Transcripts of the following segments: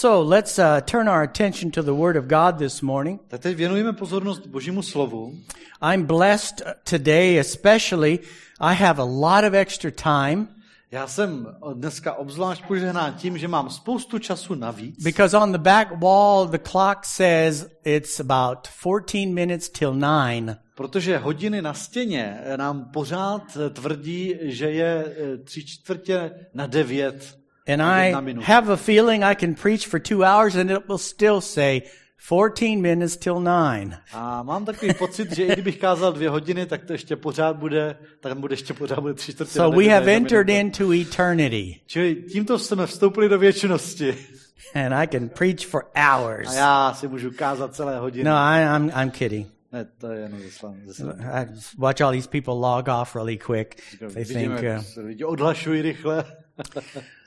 So let's uh, turn our attention to the Word of God this morning. Tak teď věnujeme pozornost Božímu slovu. I'm blessed today, especially. I have a lot of extra time Já jsem dneska obzvlášť požehnán tím, že mám spoustu času navíc. because on the back wall the clock says it's about 14 minutes till 9. Protože hodiny na stěně nám pořád tvrdí, že je eh, tři čtvrtě na devět. And I have a feeling I can preach for two hours and it will still say 14 minutes till 9. A mám takový pocit, že i kdybych kázal dvě hodiny, tak to ještě pořád bude, tak bude ještě pořád bude tři čtvrtě So we have entered minuta. into eternity Čili tímto jsme vstoupili do věčnosti. and I can preach for hours. A já si můžu kázat celé hodiny. No, I, I'm, I'm kidding. Ne, to je jenom ze slan- ze slan- I watch all these people log off really quick. They think Vidíme, jak uh, odhlašují rychle.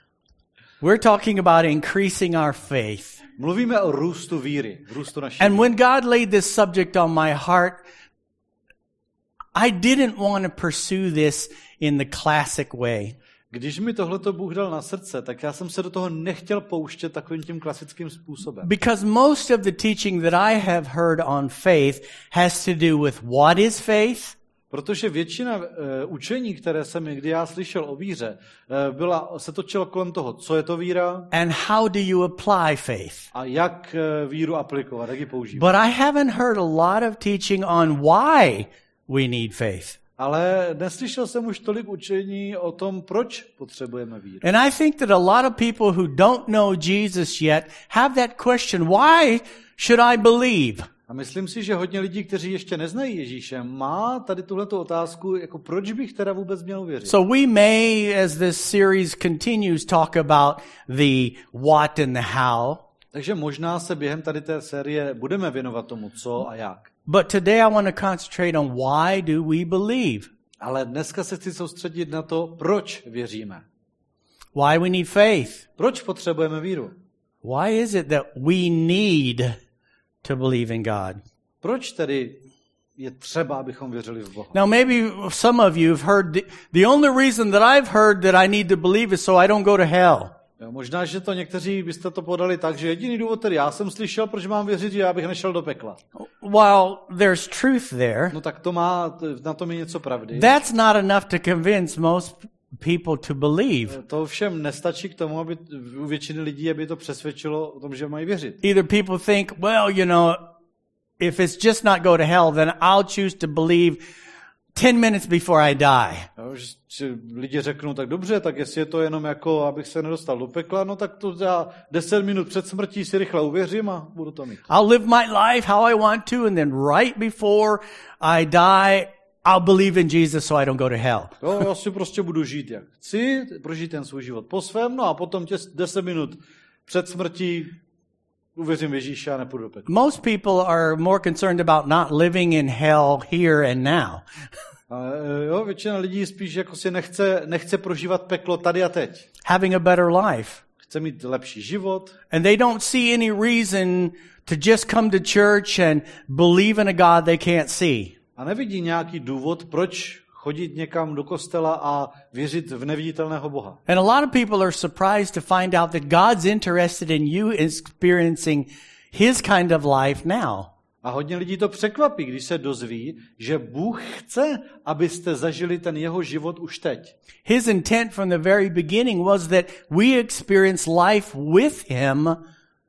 we're talking about increasing our faith. Mluvíme o růstu víry, růstu naší And when God laid this subject on my heart, I didn't want to pursue this in the classic way. Když mi tohleto Bůh dal na srdce, tak já jsem se do toho nechtěl pouštět takovým tím klasickým způsobem. Because most of the teaching that I have heard on faith has to do with what is faith Protože většina uh, učení, které jsem kdy já slyšel o víře, uh, byla, se točila kolem toho, co je to víra and how do you apply faith. a jak uh, víru aplikovat, jak ji používat. But I haven't heard a lot of teaching on why we need faith. Ale neslyšel jsem už tolik učení o tom, proč potřebujeme víru. And I think that a lot of people who don't know Jesus yet have that question why should I believe? A myslím si, že hodně lidí, kteří ještě neznají Ježíše, má tady tuhletu otázku, jako proč bych teda vůbec měl věřit. So we may, as this series continues, talk about the what and the how. Takže možná se během tady té série budeme věnovat tomu, co a jak. But today I want to concentrate on why do we believe? Ale dneska se chci soustředit na to, proč věříme. Why we need faith? Proč potřebujeme víru? Why is it that we need to believe in God? Proč tedy je třeba, abychom věřili v Boha? Now, maybe some of you have heard the, the only reason that I've heard that I need to believe is so I don't go to hell. Možná, že to někteří byste to podali tak, že jediný důvod, který já jsem slyšel, proč mám věřit, že já bych nešel do pekla. While there's truth there, No tak to má, na tom je něco pravdy. that's not enough to convince most people to believe. Eh, to všem nestačí k tomu, aby u většiny lidí, aby to přesvědčilo o tom, že mají věřit. Either people think, well, you know, if it's just not go to hell, then I'll choose to believe 10 minutes before I die. Jo, že si lidi řeknou, tak dobře, tak jestli je to jenom jako, abych se nedostal do pekla, no tak to já 10 minut před smrtí si rychle uvěřím a budu to mít. I'll live my life how I want to, and then right before I die, I'll believe in Jesus so I don't go to hell. Jo, já si prostě budu žít jak chci, prožít ten svůj život po svém, no a potom tě 10 minut před smrtí uvěřím v Ježíše a nepůjdu do pekla. Most people are more concerned about not living in hell here and now. A, e, jo, většina lidí spíš jako si nechce, nechce prožívat peklo tady a teď. having a better life. Chce mít lepší život, And they don't see any reason to just come to church and believe in a God they can't see. A nevidí nějaký důvod, proč chodit někam do kostela a věřit v neviditelného Boha. And a lot of people are surprised to find out that God's interested in you experiencing his kind of life now. A hodně lidí to překvapí, když se dozví, že Bůh chce, abyste zažili ten jeho život už teď. His intent from the very beginning was that we experience life with him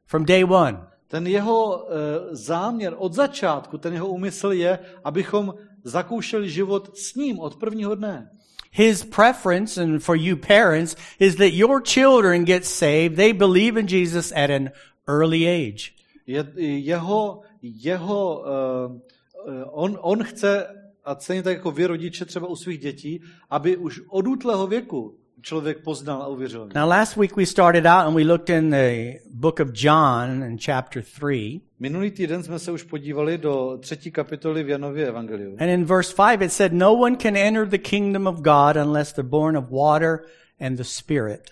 from day one. Ten jeho uh, záměr od začátku, ten jeho úmysl je, abychom zakoušeli život s ním od prvního dne. His preference, and for you parents, is that your children get saved. They believe in Jesus at an early age. Je, jeho, jeho uh, on, on chce, a stejně tak jako vy rodiče třeba u svých dětí, aby už od útlého věku člověk poznal a uvěřil. Now, last week we started out and we looked in the book of John in chapter 3. Minulý týden jsme se už podívali do třetí kapitoly v Janově Evangeliu. And in verse 5 it said, No one can enter the kingdom of God unless they're born of water and the Spirit.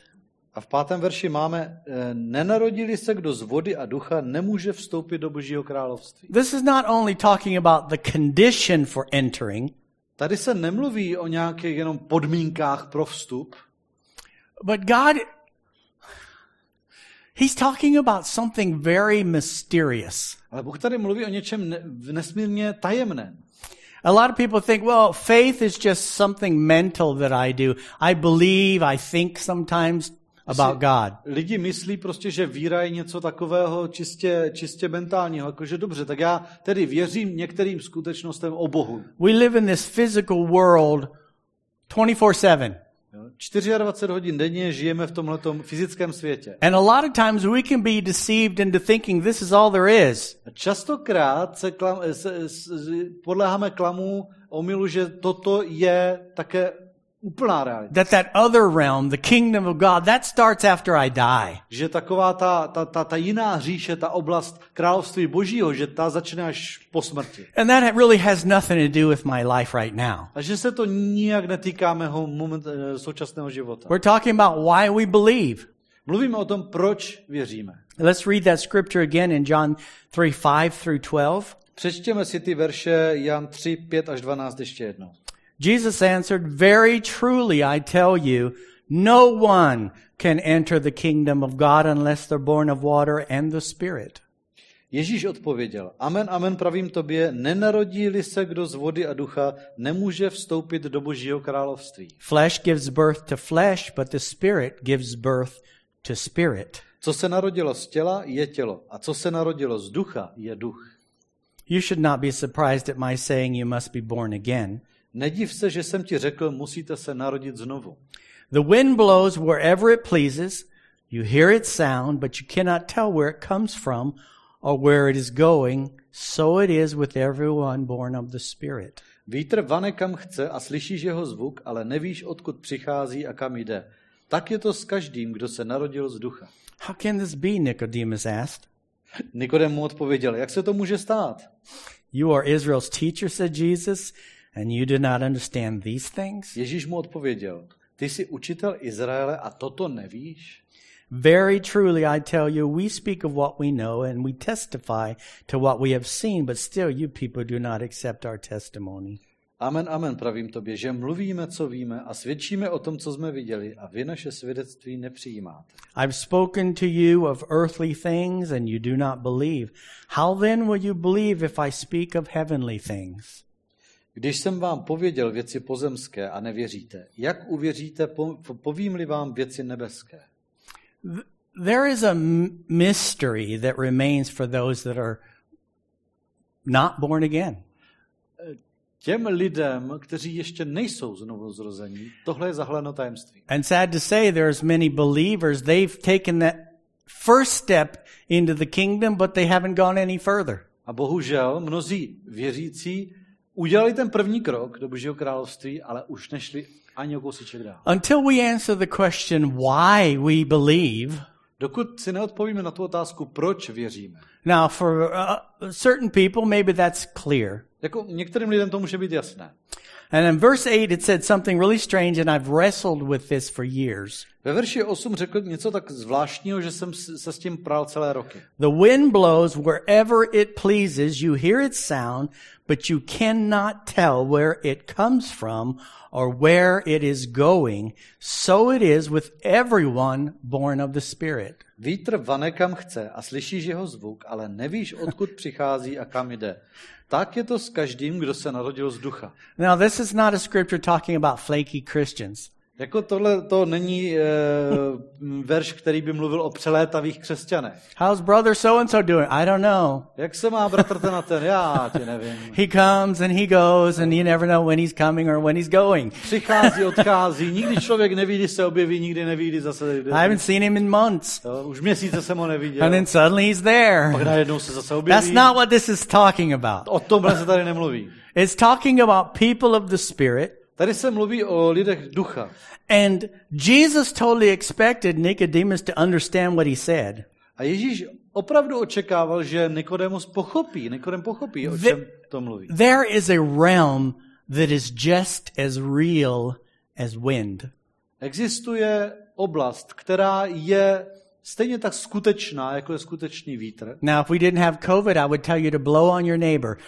A v pátém verši máme, eh, nenarodili se kdo z vody a ducha, nemůže vstoupit do Božího království. This is not only talking about the condition for entering, Tady se nemluví o nějakých jenom podmínkách pro vstup, but God He's talking about something very mysterious. Ale Bůh tady mluví o něčem ne, nesmírně tajemném. A lot of people think, well, faith is just something mental that I do. I believe, I think sometimes about God. Lidi myslí prostě, že víra je něco takového čistě, čistě mentálního, jakože dobře, tak já tedy věřím některým skutečnostem o Bohu. We live in this physical world 24-7. Jo, 24 hodin denně žijeme v tomhletom fyzickém světě. And a lot of times we can be deceived into thinking this is all there is. A častokrát se, klam, se, se podléháme klamu omylu, že toto je také úplná realita. That that other realm, the kingdom of God, that starts after I die. Že taková ta, ta, ta, ta jiná říše, ta oblast království božího, že ta začne až po smrti. And that really has nothing to do with my life right now. A že se to nijak netýká mého moment, eh, současného života. We're talking about why we believe. Mluvíme o tom, proč věříme. Let's read that scripture again in John 3 5 through 12. Přečtěme si ty verše Jan 3, 5 až 12 ještě jednou. Jesus answered, Very truly I tell you, no one can enter the kingdom of God unless they're born of water and the Spirit. Ježíš odpověděl, amen, amen, pravím tobě, nenarodí-li se kdo z vody a ducha, nemůže vstoupit do božího království. Flesh gives birth to flesh, but the Spirit gives birth to spirit. Co se narodilo z těla, je tělo, a co se narodilo z ducha, je duch. You should not be surprised at my saying you must be born again. Nediv se, že jsem ti řekl, musíte se narodit znovu. The wind blows wherever it pleases. You hear its sound, but you cannot tell where it comes from or where it is going. So it is with everyone born of the Spirit. Vítr vane kam chce a slyšíš jeho zvuk, ale nevíš, odkud přichází a kam jde. Tak je to s každým, kdo se narodil z ducha. How can this be? Nicodemus asked. Nikodem mu odpověděl, jak se to může stát? You are Israel's teacher, said Jesus, and you do not understand these things? Ježíš mu odpověděl, ty jsi učitel Izraele a toto nevíš? Very truly, I tell you, we speak of what we know and we testify to what we have seen, but still you people do not accept our testimony. Amen, amen, pravím tobě, že mluvíme, co víme a svědčíme o tom, co jsme viděli a vy naše svědectví nepřijímáte. I've spoken to you of earthly things and you do not believe. How then will you believe if I speak of heavenly things? Když jsem vám pověděl věci pozemské a nevěříte, jak uvěříte, po- povím-li vám věci nebeské? There is a mystery that remains for those that are not born again. Těm lidem, kteří ještě nejsou znovu zrození, tohle je zahleno tajemství. And sad to say, there's many believers, they've taken that first step into the kingdom, but they haven't gone any further. A bohužel mnozí věřící udělali ten první krok do Božího království, ale už nešli ani o kousíček dál. Until we answer the question why we believe, Dokud si neodpovíme na tu otázku, proč věříme. now for uh, certain people, maybe that's clear. Jako některým lidem to může být jasné. And in verse 8, it said something really strange, and I've wrestled with this for years. Ve verši 8 řekl něco tak zvláštního, že jsem se s tím prál celé roky. The wind blows wherever it pleases. You hear its sound, but you cannot tell where it comes from or where it is going. So it is with everyone born of the Spirit. Vítr vane kam chce a slyšíš jeho zvuk, ale nevíš, odkud přichází a kam jde. Tak je to s každým, kdo se narodil z ducha. Now, this is not a scripture talking about flaky Christians. Jako tohle to není e, verš, který by mluvil o přelétavých křesťanech. How's brother so and so doing? I don't know. Jak se má bratr ten a ten? Já ti nevím. He comes and he goes, and you never know when he's coming or when he's going. Přichází, odchází, nikdy člověk neví, kdy se objeví, nikdy neví, kdy zase jde. I haven't seen him in months. Už měsíce jsem ho neviděl. And then suddenly he's there. Pak najednou se zase That's objeví. not what this is talking about. O tomhle se tady nemluví. It's talking about people of the Spirit. Tady se mluví o lidech ducha. And Jesus totally expected Nicodemus to understand what he said. A Ježíš opravdu očekával, že Nikodemus pochopí, Nikodem pochopí, o čem to mluví. There is a realm that is just as real as wind. Existuje oblast, která je stejně tak skutečná, jako je skutečný vítr. Now, if we didn't have COVID, I would tell you to blow on your neighbor.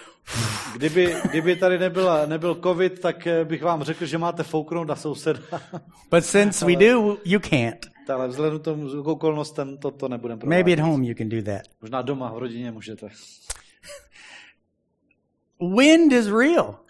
Kdyby, kdyby tady nebyla, nebyl covid, tak eh, bych vám řekl, že máte fouknout na souseda. But since we do, you can't. ale vzhledem k tomu k okolnostem to, to nebudeme Maybe at provádět. home you can do that. Možná doma, v rodině můžete. Wind is real.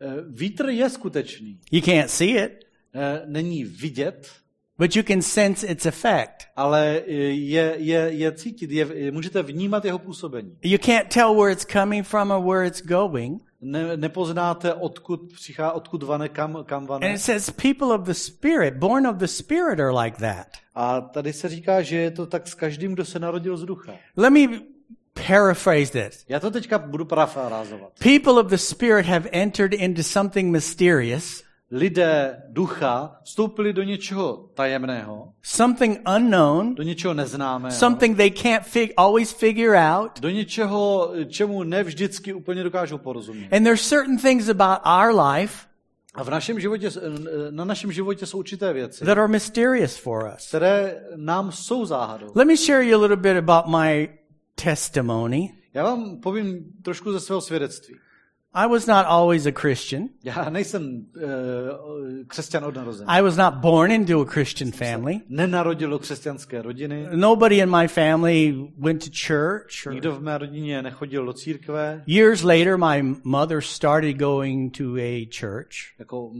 Eh, Vítr je skutečný. You can't see it, Eh, Není vidět, but you can sense its effect. ale eh, je, je, je cítit, je, můžete vnímat jeho působení. You can't tell where it's coming from or where it's going. Ne, nepoznáte, odkud přichá, odkud vane, kam, kam And vane. it says people of the Spirit, born of the Spirit, are like that. A tady se říká, že je to tak s každým, kdo se narodil z ducha. Let me paraphrase this. Já to teďka budu parafrázovat. People of the Spirit have entered into something mysterious, Lidé ducha vstoupili do něčeho tajemného, something unknown, do něčeho neznámého, something they can't fig- always figure out. do něčeho, čemu ne vždycky úplně dokážou porozumět. And there's certain things about our life A v našem životě, na našem životě jsou určité věci, that are mysterious for us. které nám jsou záhadou. Let me share you a little bit about my testimony. Já vám povím trošku ze svého svědectví. I was not always a Christian. Já nejsem uh, křesťan od narození. I was not born into a Christian family. Nenarodil do křesťanské rodiny. Nobody in my family went to church. Or Nikdo v mé rodině nechodil do církve. years later, my mother started going to a church. Jako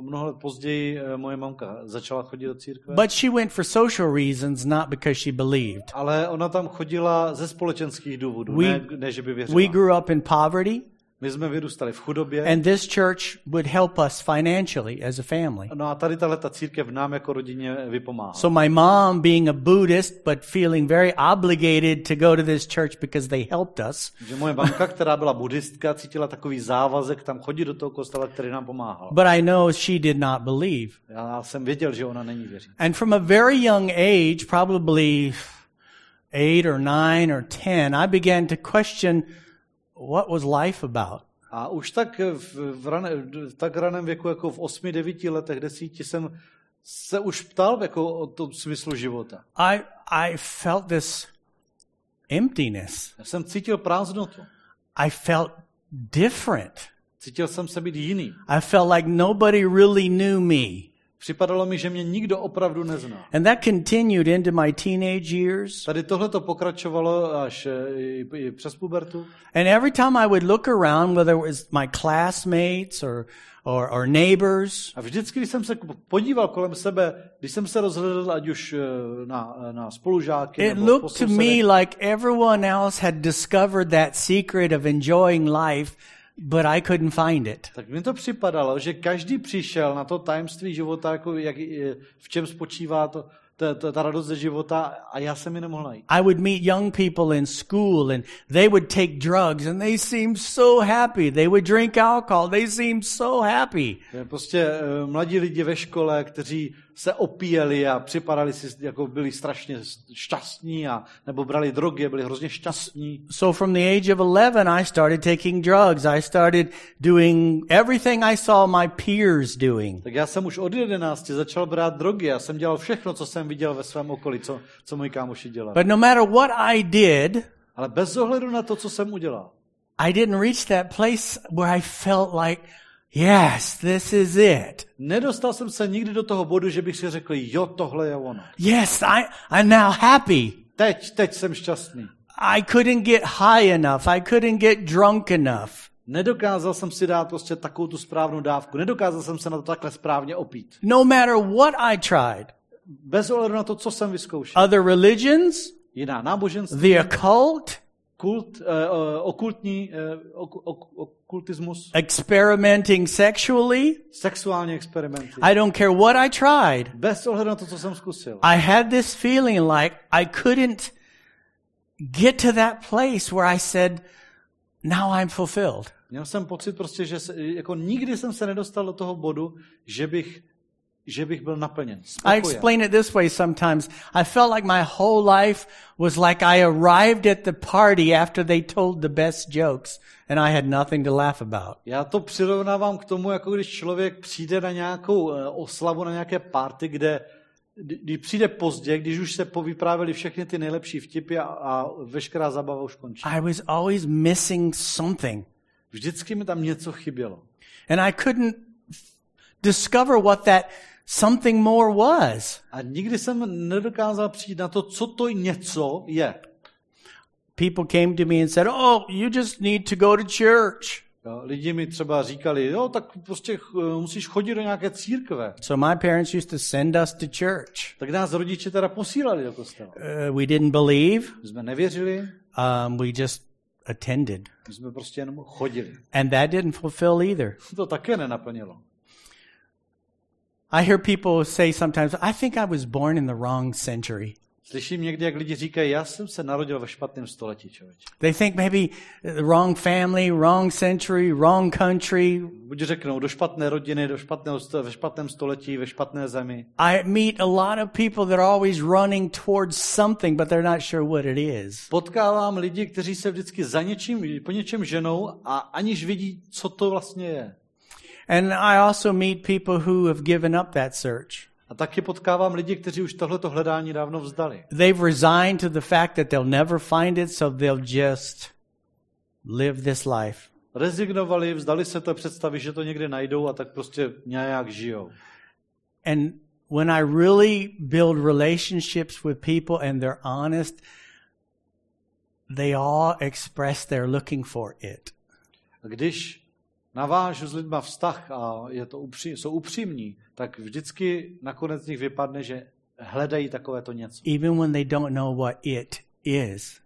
mnoho let později eh, moje mamka začala chodit do církve. But she went for social reasons, not because she believed. Ale ona tam chodila ze společenských důvodů, We- ne, ne že by věřila. We grew up in poverty, My jsme vyrůstali v chudobě. and this church would help us financially as a family. No a tady tahle ta církev nám jako rodině vypomáhá. So my mom, being a Buddhist, but feeling very obligated to go to this church because they helped us, Že moje mamka, která byla buddhistka, cítila takový závazek tam chodit do toho kostela, který nám pomáhal. but I know she did not believe. Já jsem věděl, že ona není. And from a very young age, probably eight or nine or ten, I began to question what was life about. A už tak v, v, rané, v tak raném věku, jako v 8-9 letech, desíti, jsem se už ptal jako o tom smyslu života. I, I felt this emptiness. Já jsem cítil prázdnotu. I felt different. Cítil jsem se být jiný. I felt like nobody really knew me. Připadalo mi, že mě nikdo opravdu nezná. And that continued into my teenage years. Tady tohle to pokračovalo až eh, i, i přes pubertu. And every time I would look around, whether it was my classmates or, or, or neighbors, A vždycky, když jsem se podíval kolem sebe, když jsem se rozhledl, ať už eh, na, na spolužáky it nebo looked to me like everyone else had discovered that secret of enjoying life, but I couldn't find it. tak mi to připadalo, že každý přišel na to tajemství života, jako jak, eh, v čem spočívá to, ta, ta, ta radost ze života a já jsem ji nemohl najít. I would meet young people in school and they would take drugs and they seemed so happy. They would drink alcohol. They seemed so happy. Prostě eh, mladí lidi ve škole, kteří se opíjeli a připadali si, jako byli strašně šťastní a nebo brali drogy a byli hrozně šťastní. So from the age of 11, I started taking drugs. I started doing everything I saw my peers doing. Tak já jsem už od 11 začal brát drogy. Já jsem dělal všechno, co jsem viděl ve svém okolí, co, co moji kámoši dělali. But no matter what I did, Ale bez ohledu na to, co jsem udělal, I didn't reach that place where I felt like, yes, this is it. nedostal jsem se nikdy do toho bodu, že bych si řekl, jo, tohle je ono. Yes, I, I'm now happy. Teď, teď jsem šťastný. I couldn't get high enough. I couldn't get drunk enough. Nedokázal jsem si dát prostě takovou tu správnou dávku. Nedokázal jsem se na to takhle správně opít. No matter what I tried. Bez ohledu na to, co jsem vyzkoušel. Other religions, Jiná náboženství, the occult, kult, eh, okultní, eh, ok, ok, okultismus, experimenting sexually. sexuální experimenty. I don't care what I tried. Bez ohledu na to, co jsem zkusil. I had this feeling like I couldn't get to that place where I said, now I'm fulfilled. Měl jsem pocit prostě, že se, jako nikdy jsem se nedostal do toho bodu, že bych, že bych byl naplněn. I Spokojen. explain it this way sometimes. I felt like my whole life was like I arrived at the party after they told the best jokes and I had nothing to laugh about. Já to přirovnávám k tomu, jako když člověk přijde na nějakou eh, oslavu, na nějaké party, kde kdy- když přijde pozdě, když už se povyprávěli všechny ty nejlepší vtipy a, a veškerá zabava už končí. I was always missing something Vždycky mi tam něco chybělo. and I couldn't discover what that something more was. A nikdy jsem nedokázal přijít na to, co to něco je. People came to me and said, Oh, you just need to go to church. Jo, lidi mi třeba říkali, jo, tak prostě musíš chodit do nějaké církve. So my parents used to send us to church. Tak nás rodiče teda posílali do kostela. Uh, we didn't believe, My jsme nevěřili, um, we just attended. my jsme prostě jenom chodili. And that didn't fulfill either. To také nenaplnilo. I hear people say sometimes, I think I was born in the wrong century. Slyším někdy, jak lidi říkají, já jsem se narodil ve špatném století, člověče. They think maybe the wrong family, wrong century, wrong country. Buď řeknou do špatné rodiny, do špatného, ve špatném století, ve špatné zemi. I meet a lot of people that are always running towards something, but they're not sure what it is. Potkávám lidi, kteří se vždycky za něčím, po něčem ženou a aniž vidí, co to vlastně je. And I also meet people who have given up that search. A taky potkávám lidi, kteří už tohleto hledání dávno vzdali. They've resigned to the fact that they'll never find it, so they'll just live this life. Rezignovali, vzdali se té představy, že to někde najdou a tak prostě nějak žijou. And when I really build relationships with people and they're honest, they all express they're looking for it. A když navážu s lidma vztah a je to upří, jsou upřímní, tak vždycky nakonec z nich vypadne, že hledají takovéto něco. Even when they don't know what it is.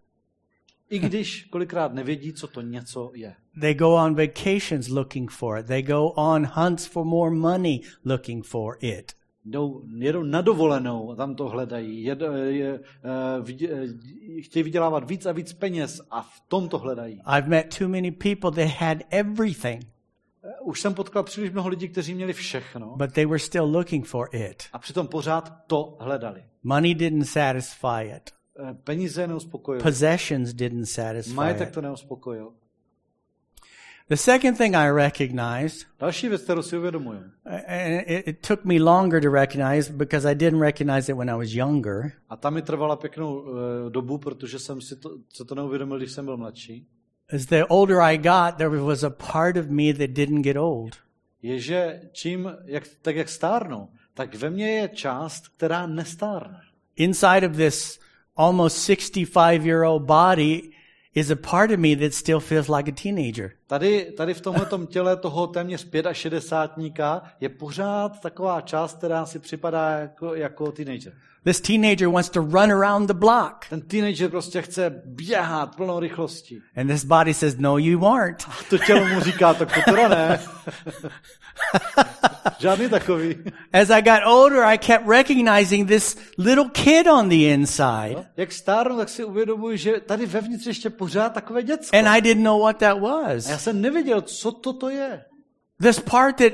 I když kolikrát nevědí, co to něco je. They go on vacations looking for it. They go on hunts for more money looking for it. Jdou, jedou na dovolenou a tam to hledají. Jed, je, uh, vidě, eh, chtějí vydělávat víc a víc peněz a v tom to hledají. I've met too many people that had everything, Eh, Už jsem potkal příliš mnoho lidí, kteří měli všechno but they were still looking for it. a přitom pořád to hledali. Money didn't satisfy it. Eh, Peníze neuspokojily. Possessions didn't satisfy Majetek it. to neuspokojil. The second thing I recognized, Další věc, kterou si uvědomuju, and it, it took me longer to recognize because I didn't recognize it when I was younger, a ta mi trvala pěknou uh, dobu, protože jsem si to, se to neuvědomil, když jsem byl mladší, is the older I got, there was a part of me that didn't get old. je, že čím, jak, tak jak stárnu, tak ve mně je část, která nestárne. Inside of this almost 65 year old body is a part of me that still feels like a teenager. Tady, tady v tomhle těle toho téměř 65 je pořád taková část, která si připadá jako, jako teenager. This teenager wants to run around the block. Ten teenager prostě chce běhat plnou rychlostí. And this body says, no, you aren't. To tělo mu říká, tak to teda ne. Žádný takový. As I got older, I kept recognizing this little kid on the inside. Jak stárnu, tak si uvědomuji, že tady vevnitř ještě pořád takové děcko. And I didn't know what that A já was. Jsem nevěděl, co toto je. This part that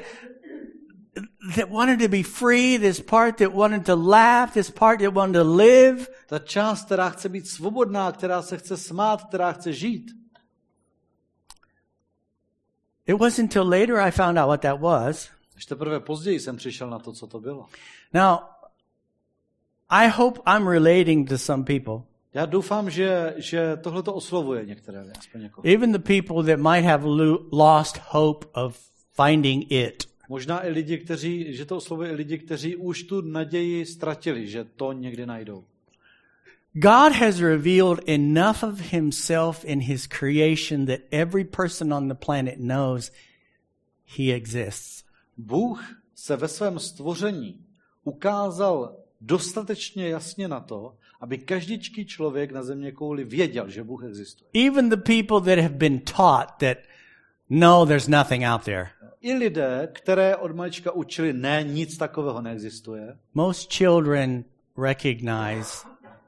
that wanted to be free, this part that wanted to laugh, this part that wanted to live. Ta část, která chce být svobodná, která se chce smát, která chce žít. It wasn't until later I found out what that was. Až teprve později jsem přišel na to, co to bylo. Now, I hope I'm relating to some people, Já doufám, že, že tohle to oslovuje některé, aspoň jako. even the people that might have lo- lost hope of finding it. Možná i lidi, kteří, že to oslovuje i lidi, kteří už tu naději ztratili, že to někdy najdou. God has revealed enough of himself in his creation that every person on the planet knows he exists. Bůh se ve svém stvoření ukázal dostatečně jasně na to, aby každičký člověk na země kouli věděl, že Bůh existuje. Even the people that have been taught that no, there's nothing out there. I lidé, které od malička učili, ne, nic takového neexistuje, Most children recognize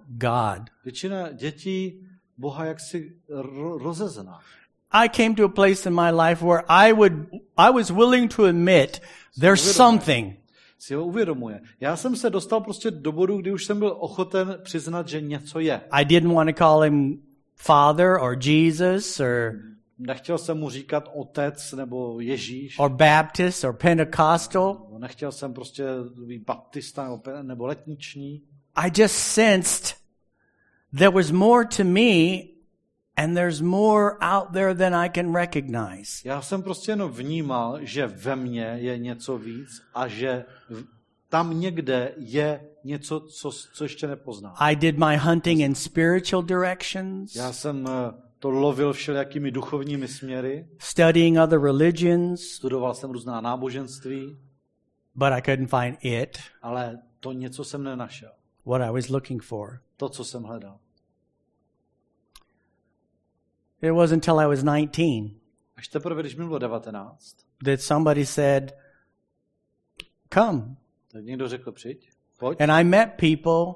God. většina dětí Boha jaksi ro- rozezná. I came to a place in my life where I would I was willing to admit there's something. Si ho uvědomuje. Já jsem se dostal prostě do bodu, kdy už jsem byl ochoten přiznat, že něco je. I didn't want to call him Father or Jesus or Nechtěl jsem mu říkat otec nebo Ježíš. or Baptist or Pentecostal. Nechtěl jsem prostě být baptista nebo, letniční. I just sensed there was more to me and there's more out there than I can recognize. Já jsem prostě jenom vnímal, že ve mně je něco víc a že tam někde je něco, co, co ještě nepoznám. I did my hunting in spiritual directions, Já jsem eh, to lovil všelijakými duchovními směry, studying other religions, studoval jsem různá náboženství, but I couldn't find it, ale to něco jsem nenašel. what I was looking for. To, co jsem hledal. It wasn't until I was 19 Až teprve, když mi bylo 19, that somebody said, Come. tak někdo řekl, přijď, pojď. And I met people,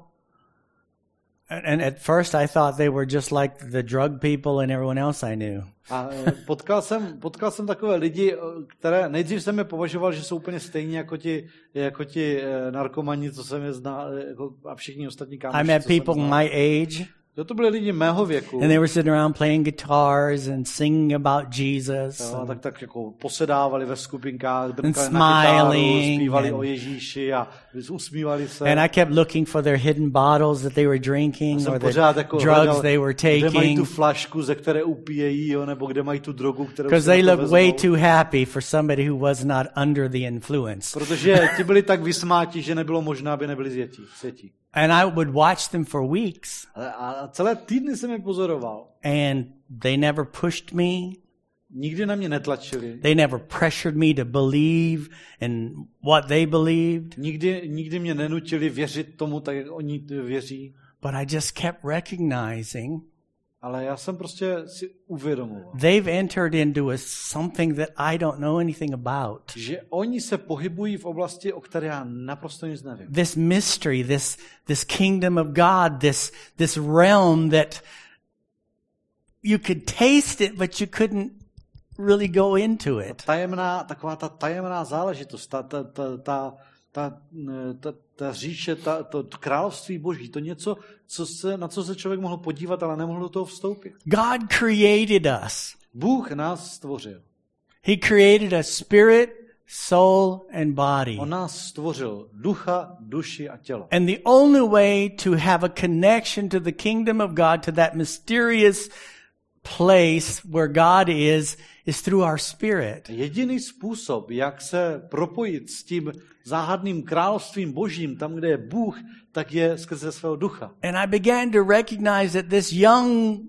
and, at first I thought they were just like the drug people and everyone else I knew. A eh, potkal jsem, potkal jsem takové lidi, eh, které nejdřív jsem je považoval, že jsou úplně stejní jako ti, jako ti eh, narkomani, co jsem je znal, jako, a všichni ostatní kámoši, I met people my age, To, to byli lidi mého věku. and they were sitting around playing guitars and singing about Jesus. Jo, and- tak, tak jako posedávali ve skupinkách, brnkali na kytaru, zpívali and- o Ježíši a usmívali se. And I kept looking for their hidden bottles that they were drinking or the jako drugs hledal, they were kde mají taking. tu flašku, ze které upíjejí, jo, nebo kde mají tu drogu, kterou Because they looked way too happy for somebody who was not under the influence. Protože ti byli tak vysmáti, že nebylo možné, aby nebyli zjetí, světí. And I would watch them for weeks, A, celé týdny jsem je pozoroval. and they never pushed me. Nikdy na mě netlačili. They never pressured me to believe in what they believed. Nikdy, nikdy mě nenutili věřit tomu, tak jak oni věří. But I just kept recognizing Ale já jsem prostě si uvědomoval, they've entered into a, something that I don't know anything about. že oni se pohybují v oblasti, o které já naprosto nic nevím. This mystery, this, this kingdom of God, this, this realm that you could taste it, but you couldn't really go into it. Tajemná, taková ta tajemná záležitost, ta, ta, ta, ta, ta, ta, ta říše, ta, to, království boží, to něco, co se, na co se člověk mohl podívat, ale nemohl do toho vstoupit. God created us. Bůh nás stvořil. He created a spirit, soul, and body. On nás stvořil ducha, duši a tělo. And the only way to have a connection to the kingdom of God, to that mysterious place where God is, is through our spirit. Jediný způsob, jak se propojit s tím záhadným královstvím božím, tam, kde je Bůh, tak je skrze svého ducha. And I began to recognize that this young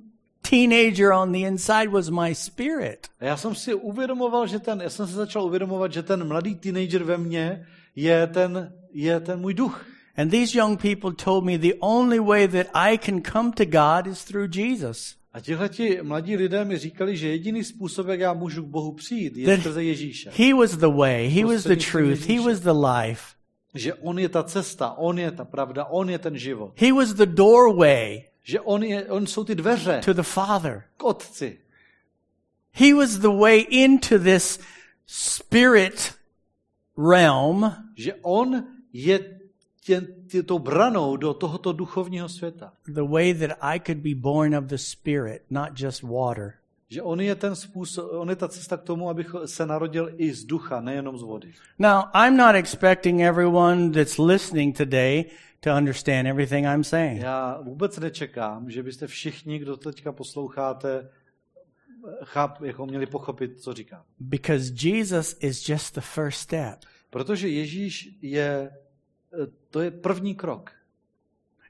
teenager on the inside was my spirit. A já jsem si uvědomoval, že ten, já jsem se začal uvědomovat, že ten mladý teenager ve mně je ten, je ten můj duch. And these young people told me the only way that I can come to God is through Jesus. A tihleti mladí lidé mi říkali, že jediný způsob, jak já můžu k Bohu přijít, je skrze Ježíše. He was the way, He was the truth, He was the life. Že On je ta cesta, On je ta pravda, On je ten život. He was the doorway Že On, je, on jsou ty dveře to the Father. k Otci. He was the way into this spirit realm Že On je tě, tě, tou branou do tohoto duchovního světa. the way that I could be born of the Spirit, not just water. Že On je ten způsob, On je ta cesta k tomu, abych se narodil i z ducha, nejenom z vody. Now, I'm not expecting everyone that's listening today to understand everything I'm saying. Já vůbec nečekám, že byste všichni, kdo teďka posloucháte, cháp, jako měli pochopit, co říkám. Because Jesus is just the first step. Protože Ježíš je, to je první krok.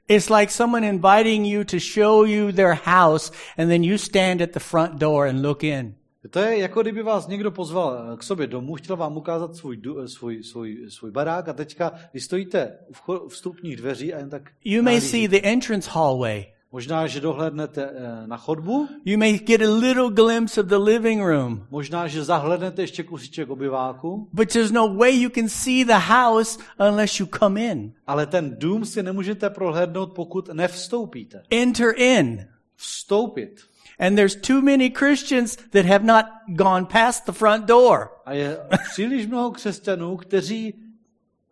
It's like someone inviting you to show you their house, and then you stand at the front door and look in. To je jako kdyby vás někdo pozval eh, k sobě domů, chtěl vám ukázat svůj, eh, svůj, svůj, svůj barák a teďka vy stojíte u vstupních dveří a jen tak You may see the entrance hallway. Možná, že dohlédnete eh, na chodbu, You may get a little glimpse of the living room. možná, že zahlednete ještě kusiček obyváku, But there's no way you can see the house unless you come in. ale ten dům si nemůžete prohlédnout, pokud nevstoupíte. Enter in. Vstoupit. And there's too many Christians that have not gone past the front door. A je příliš mnoho křesťanů, kteří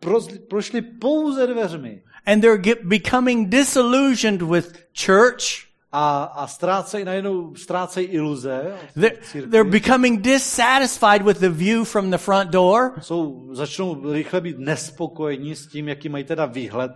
prozli- prošli pouze dveřmi And they're get, becoming disillusioned with church. a, a ztrácejí najednou ztrácejí iluze. They're, they're becoming dissatisfied with the view from the front door. Jsou, začnou rychle být nespokojení s tím, jaký mají teda výhled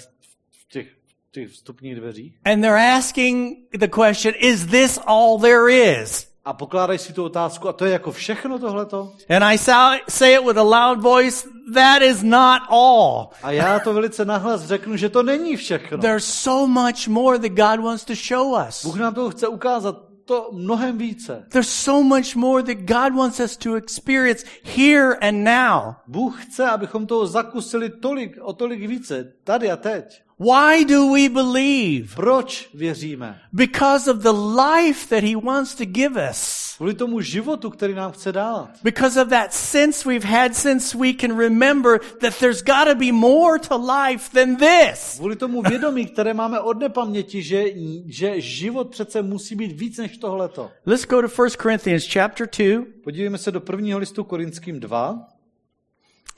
v těch, těch vstupních dveřích. And they're asking the question, is this all there is? A pokládají si tu otázku, a to je jako všechno tohleto? And I sa- say it with a loud voice, that is not all. A já to velice nahlas řeknu, že to není všechno. There's so much more that God wants to show us. Bůh nám to chce ukázat to mnohem více. There's so much more that God wants us to experience here and now. Bůh chce, abychom toho zakusili tolik, o tolik více, tady a teď. Why do we believe? Proč věříme? Because of the life that He wants to give us. Kvůli tomu životu, který nám chce dát. Because of that sense we've had since we can remember that there's got to be more to life than this. Kvůli tomu vědomí, které máme od nepaměti, že, že život přece musí být víc než tohleto. Let's go to 1 Corinthians chapter 2. Podívejme se do prvního listu Korinským 2.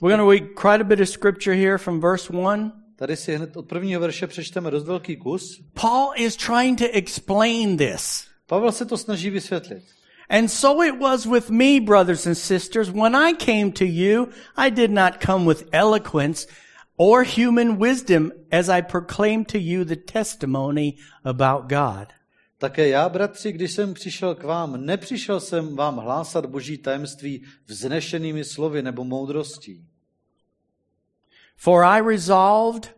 We're going to read quite a bit of scripture here from verse 1. Tady si hned od prvního verše přečteme dost velký kus. Paul is trying to explain this. Pavel se to snaží vysvětlit. And so it was with me, brothers and sisters. When I came to you, I did not come with eloquence or human wisdom as I proclaimed to you the testimony about God. Také já, bratři, když jsem přišel k vám, nepřišel jsem vám hlásat boží tajemství vznešenými slovy nebo moudrostí. For I resolved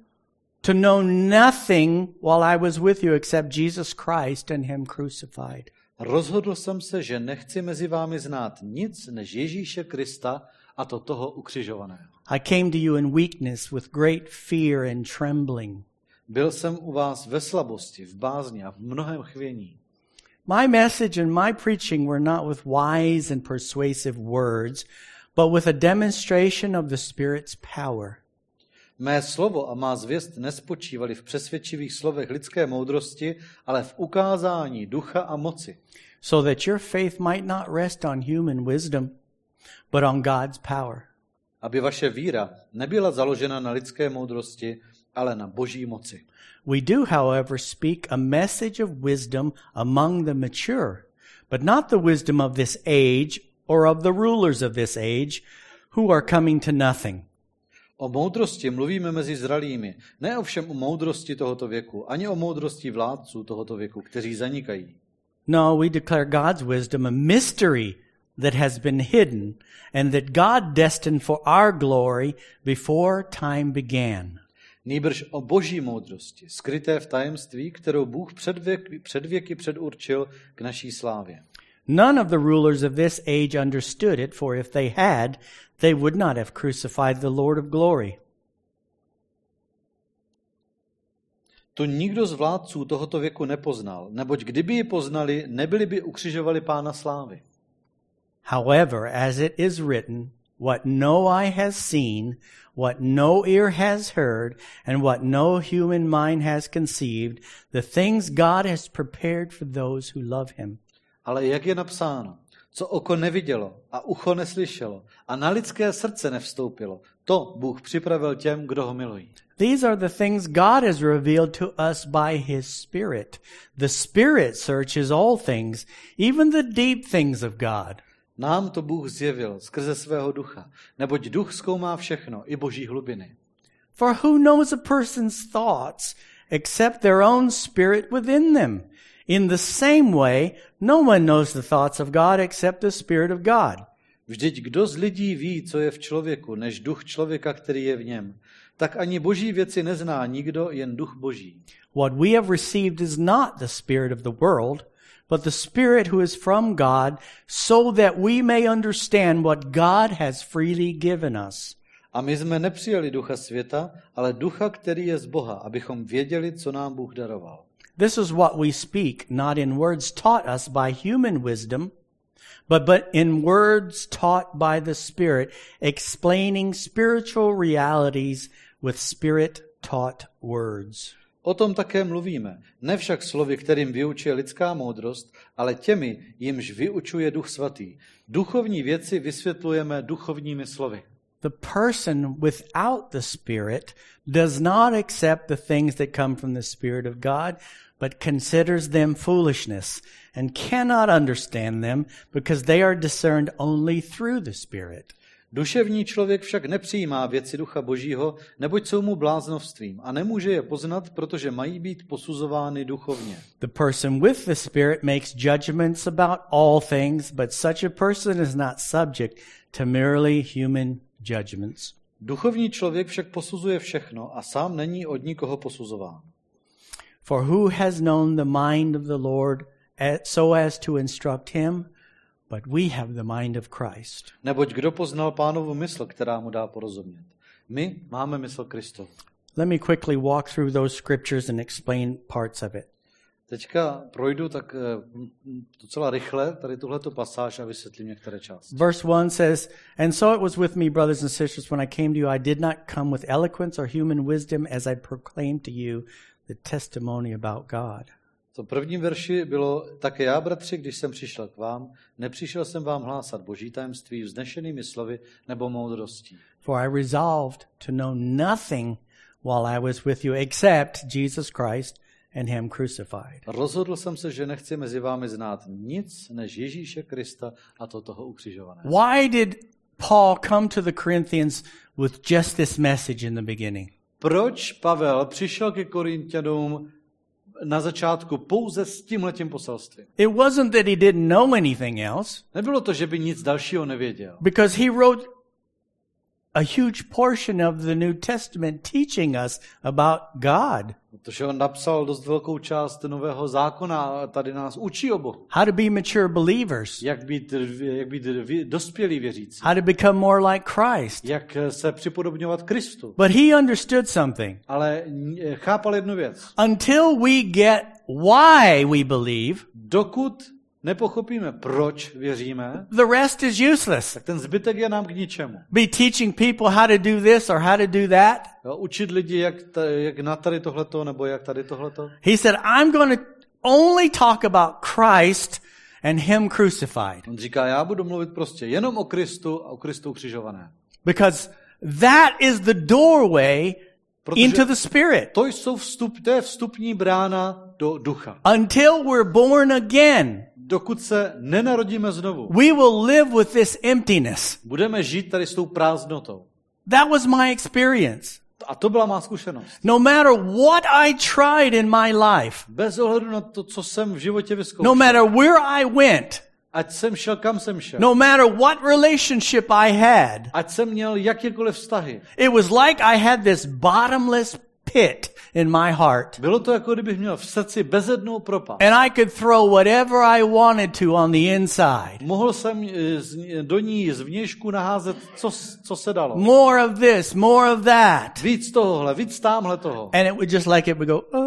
to know nothing while I was with you except Jesus Christ and Him crucified. Rozhodl jsem se, že nechci mezi vámi znát nic než Ježíše Krista a to toho ukřižovaného. I came to you in weakness with great fear and trembling. Byl jsem u vás ve slabosti, v bázni a v mnohem chvění. My message and my preaching were not with wise and persuasive words, but with a demonstration of the Spirit's power. Mé slovo a má zvěst nespočívaly v přesvědčivých slovech lidské moudrosti, ale v ukázání ducha a moci, so that your faith might not rest on human wisdom, but on God's power. aby vaše víra nebyla založena na lidské moudrosti, ale na boží moci. We do, however, speak a message of wisdom among the mature, but not the wisdom of this age or of the rulers of this age who are coming to nothing. O moudrosti mluvíme mezi zralými, ne ovšem o moudrosti tohoto věku, ani o moudrosti vládců tohoto věku, kteří zanikají. No, we declare God's wisdom a mystery that has been hidden and that God destined for our glory before time began. Nýbrž o boží moudrosti, skryté v tajemství, kterou Bůh před věky, před věky předurčil k naší slávě. None of the rulers of this age understood it, for if they had, they would not have crucified the Lord of glory. To nikdo z vládců tohoto věku nepoznal, neboť kdyby ji poznali, nebyli by ukřižovali pána slávy. However, as it is written, what no eye has seen, what no ear has heard, and what no human mind has conceived, the things God has prepared for those who love him. Ale jak je napsáno, co oko nevidělo a ucho neslyšelo a na lidské srdce nevstoupilo, to Bůh připravil těm, kdo ho milují. These are the things God has revealed to us by His Spirit. The Spirit searches all things, even the deep things of God. Nám to Bůh zjevil skrze svého ducha, neboť duch zkoumá všechno, i boží hlubiny. For who knows a person's thoughts except their own spirit within them? In the same way, no one knows the thoughts of God except the Spirit of God. Vždyť kdo z lidí ví, co je v člověku, než duch člověka, který je v něm? Tak ani boží věci nezná nikdo, jen duch boží. What we have received is not the Spirit of the world, but the Spirit who is from God, so that we may understand what God has freely given us. A my jsme nepřijali ducha světa, ale ducha, který je z Boha, abychom věděli, co nám Bůh daroval. This is what we speak, not in words taught us by human wisdom, but, but in words taught by the Spirit, explaining spiritual realities with Spirit taught words. O tom také mluvíme, ne však slovy, kterým vyučuje lidská moudrost, ale těmi, jimž vyučuje duch svatý. Duchovní věci vysvětlujeme duchovními slovy. The person without the Spirit does not accept the things that come from the Spirit of God, but considers them foolishness and cannot understand them because they are discerned only through the Spirit. Duševní člověk však nepřijímá věci ducha božího, neboť jsou mu bláznovstvím a nemůže je poznat, protože mají být posuzovány duchovně. The person with the Spirit makes judgments about all things, but such a person is not subject to merely human judgments. Duchovní člověk však posuzuje všechno a sám není od nikoho posuzován. For who has known the mind of the Lord so as to instruct him? But we have the mind of Christ. Neboť kdo poznal pánovu mysl, která mu dá porozumět? My máme mysl Kristovu. Let me quickly walk through those scriptures and explain parts of it. Teďka projdu tak eh, docela rychle tady tuhleto pasáž a vysvětlím některé části. Verse 1 says, And so it was with me, brothers and sisters, when I came to you. I did not come with eloquence or human wisdom as I proclaimed to you the testimony about God. To prvním verši bylo, také já, bratři, když jsem přišel k vám, nepřišel jsem vám hlásat boží tajemství vznešenými slovy nebo moudrostí. For I resolved to know nothing while I was with you except Jesus Christ and Him crucified. Rozhodl jsem se, že nechci mezi vámi znát nic než Ježíše Krista a to toho ukřižovaného. Why did Paul come to the Corinthians with just this message in the beginning? Proč Pavel přišel ke Korintianům na začátku pouze s tímhletím poselstvím? It wasn't that he didn't know anything else, Nebylo to, že by nic dalšího nevěděl. because he wrote a huge portion of the New Testament teaching us about God, Protože on napsal dost velkou část nového zákona a tady nás učí o Bohu. how to be mature believers, Jak být, jak být dospělí věřící. how to become more like Christ. Jak se připodobňovat Kristu. But he understood something. Ale eh, chápal jednu věc. Until we get why we believe, Dokud nepochopíme, proč věříme, the rest is useless. tak ten zbytek je nám k ničemu. Be teaching people how to do this or how to do that. Jo, učit lidi, jak, ta, jak na tady tohleto, nebo jak tady tohleto. He said, I'm going to only talk about Christ and Him crucified. On říká, já budu mluvit prostě jenom o Kristu a o Kristu křižované. Because that is the doorway Protože into the Spirit. to, jsou vstup, to je vstupní brána do ducha. Until we're born again, Dokud se nenarodíme znovu, we will live with this emptiness. budeme žít tady s tou prázdnotou. That was my experience. A to byla má zkušenost. No matter what I tried in my life, Bez ohledu na to, co jsem v životě vyzkoušel. no matter where I went, Ať jsem šel, kam jsem šel. no matter what relationship I had, Ať jsem měl jakékoliv vztahy. it was like I had this bottomless pit in my heart. Bylo to jako kdybych měl v srdci bezednou propast. And I could throw whatever I wanted to on the inside. Mohl jsem eh, z- do ní z vnějšku naházet, co, co se dalo. More of this, more of that. Víc tohohle, víc tamhle toho. And it would just like it would go, uh,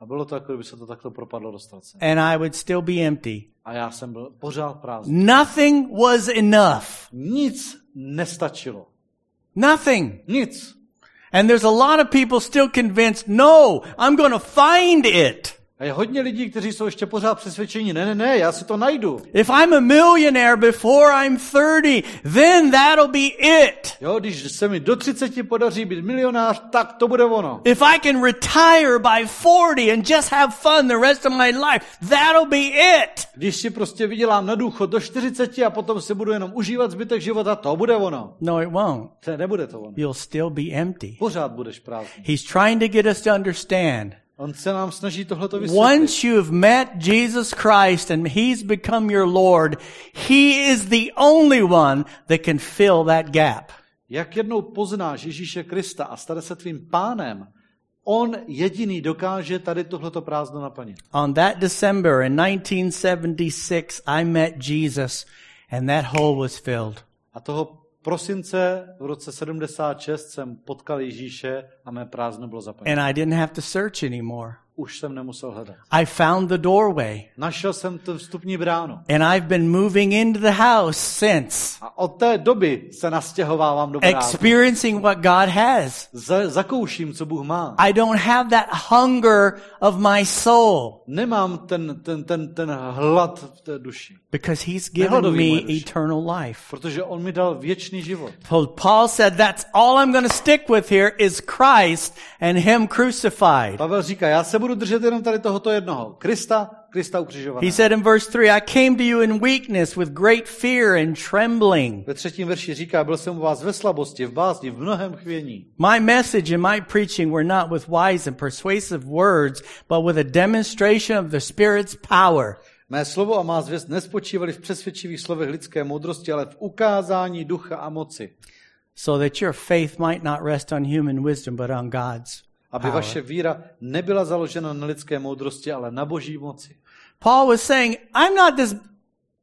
A bylo to jako kdyby se to takto propadlo do srdce. and I would still be empty. A já jsem byl pořád prázdný. Nothing was enough. Nic nestačilo. Nothing. Nic. And there's a lot of people still convinced, no, I'm going to find it. A je hodně lidí, kteří jsou ještě pořád přesvědčeni, ne, ne, ne, já si to najdu. If I'm a millionaire before I'm 30, then that'll be it. Jo, když se mi do 30 podaří být milionář, tak to bude ono. If I can retire by 40 and just have fun the rest of my life, that'll be it. Když si prostě vydělám na důchod do 40 a potom si budu jenom užívat zbytek života, to bude ono. No, it won't. To nebude to ono. You'll still be empty. Pořád budeš prázdný. He's trying to get us to understand. On se nám snaží tohleto vysvětlit. Once you've met Jesus Christ and He's become your Lord, He is the only one that can fill that gap. Jak jednou poznáš Ježíše Krista a stane se tvým pánem, on jediný dokáže tady tohleto prázdno naplnit. On that December in 1976, I met Jesus and that hole was filled. A toho prosince v roce 76 jsem potkal Ježíše a mé prázdno bylo zaplněno. And I didn't have to search anymore. Už jsem nemusel hledat. I found the doorway. Našel jsem ten vstupní bránu. And I've been moving into the house since, A od té doby se nastěhovávám do brány. experiencing what God has. Za, zakouším, co Bůh má. I don't have that hunger of my soul Nemám ten, ten, ten, ten hlad v té duši. because He's given me eternal life. Protože on mi dal věčný život. Paul said, that's all I'm going to stick with here is Christ and Him crucified. Pavel říká, já se budu držet jenom tady tohoto jednoho. Krista Krista ukřižovaného. He said in verse 3, I came to you in weakness with great fear and trembling. Ve třetím verši říká, byl jsem u vás ve slabosti, v bázni, v mnohem chvění. My message and my preaching were not with wise and persuasive words, but with a demonstration of the Spirit's power. Mé slovo a má zvěst nespočívaly v přesvědčivých slovech lidské moudrosti, ale v ukázání ducha a moci. So that your faith might not rest on human wisdom, but on God's Aby power. vaše víra nebyla založena na lidské moudrosti, ale na boží moci. Paul was saying, I'm not this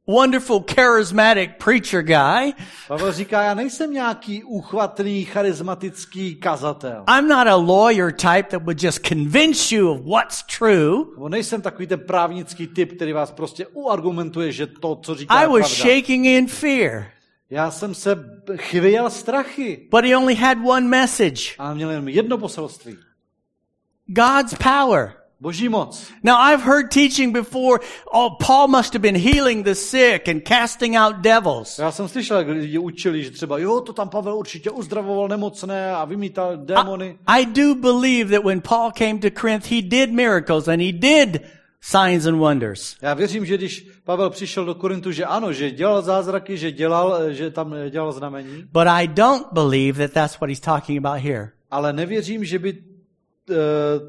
wonderful, charismatic preacher guy. Pavel říká, já nejsem nějaký úchvatný, charismatický kazatel. I'm not a lawyer type that would just convince you of what's true. Nebo nejsem takový ten právnický typ, který vás prostě uargumentuje, že to, co říká, I je was pravda. shaking in fear. Já jsem se chvěl strachy. But he only had one message A měl jen jedno poselství. God's power. Boží moc. Now, I've heard teaching before, oh, Paul must have been healing the sick and casting out devils. Já jsem slyšel, jak lidi učili, že třeba, jo, to tam Pavel určitě uzdravoval nemocné a vymítal démony. I do believe that when Paul came to Corinth, he did miracles and he did signs and wonders. Já věřím, že když Pavel přišel do Korintu, že ano, že dělal zázraky, že dělal, že tam dělal znamení, But I don't believe that that's what he's talking about here. ale nevěřím, že by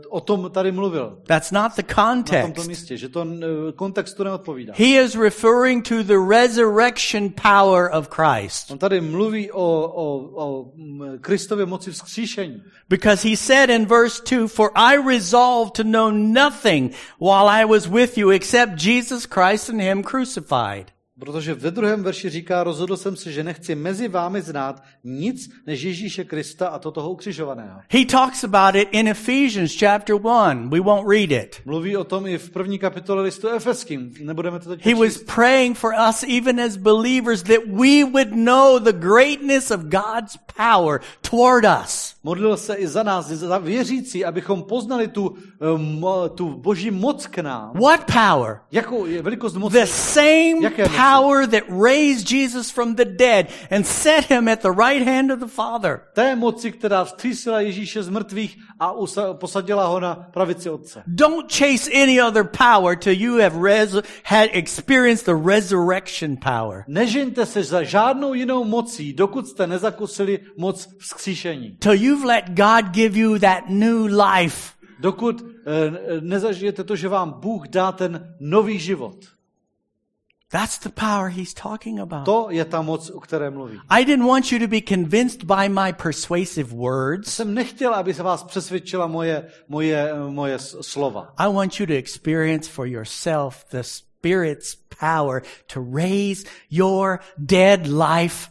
o tom tady mluvil That's not the na tomto context. místě, že to eh, kontextu neodpovídá. He is referring to the resurrection power of Christ. On tady mluví o, o, o mm, Kristově moci vzkříšení. Because he said in verse 2, For I resolved to know nothing while I was with you except Jesus Christ and Him crucified. Protože ve druhém verši říká, rozhodl jsem se, že nechci mezi vámi znát nic než Ježíše Krista a to toho ukřižovaného. He talks about it in Ephesians chapter 1. We won't read it. Mluví o tom i v první kapitole listu Efeským. Nebudeme to teď He was praying for us, even as believers, that we would know the greatness of God's power toward us. Modlil se i za nás, za věřící, abychom poznali tu, um, tu boží moc k nám. What power? Jakou velikost moci? The same Jaké moci? Power that raised Jesus from the dead and set him at the right hand of the Father. Té moci, která vzkřísila Ježíše z mrtvých a posadila ho na pravici Otce. Don't chase any other power till you have res- had experienced the resurrection power. Nežeňte se za žádnou jinou mocí, dokud jste nezakusili moc vzkříšení. Till you've let God give you that new life. Dokud eh, nezažijete to, že vám Bůh dá ten nový život. That's the power he's talking about. To je ta moc, o které mluví. I didn't want you to be convinced by my persuasive words. Jsem nechtěl, aby se vás přesvědčila moje, moje, moje slova. I want you to experience for yourself the Spirit's power to raise your dead life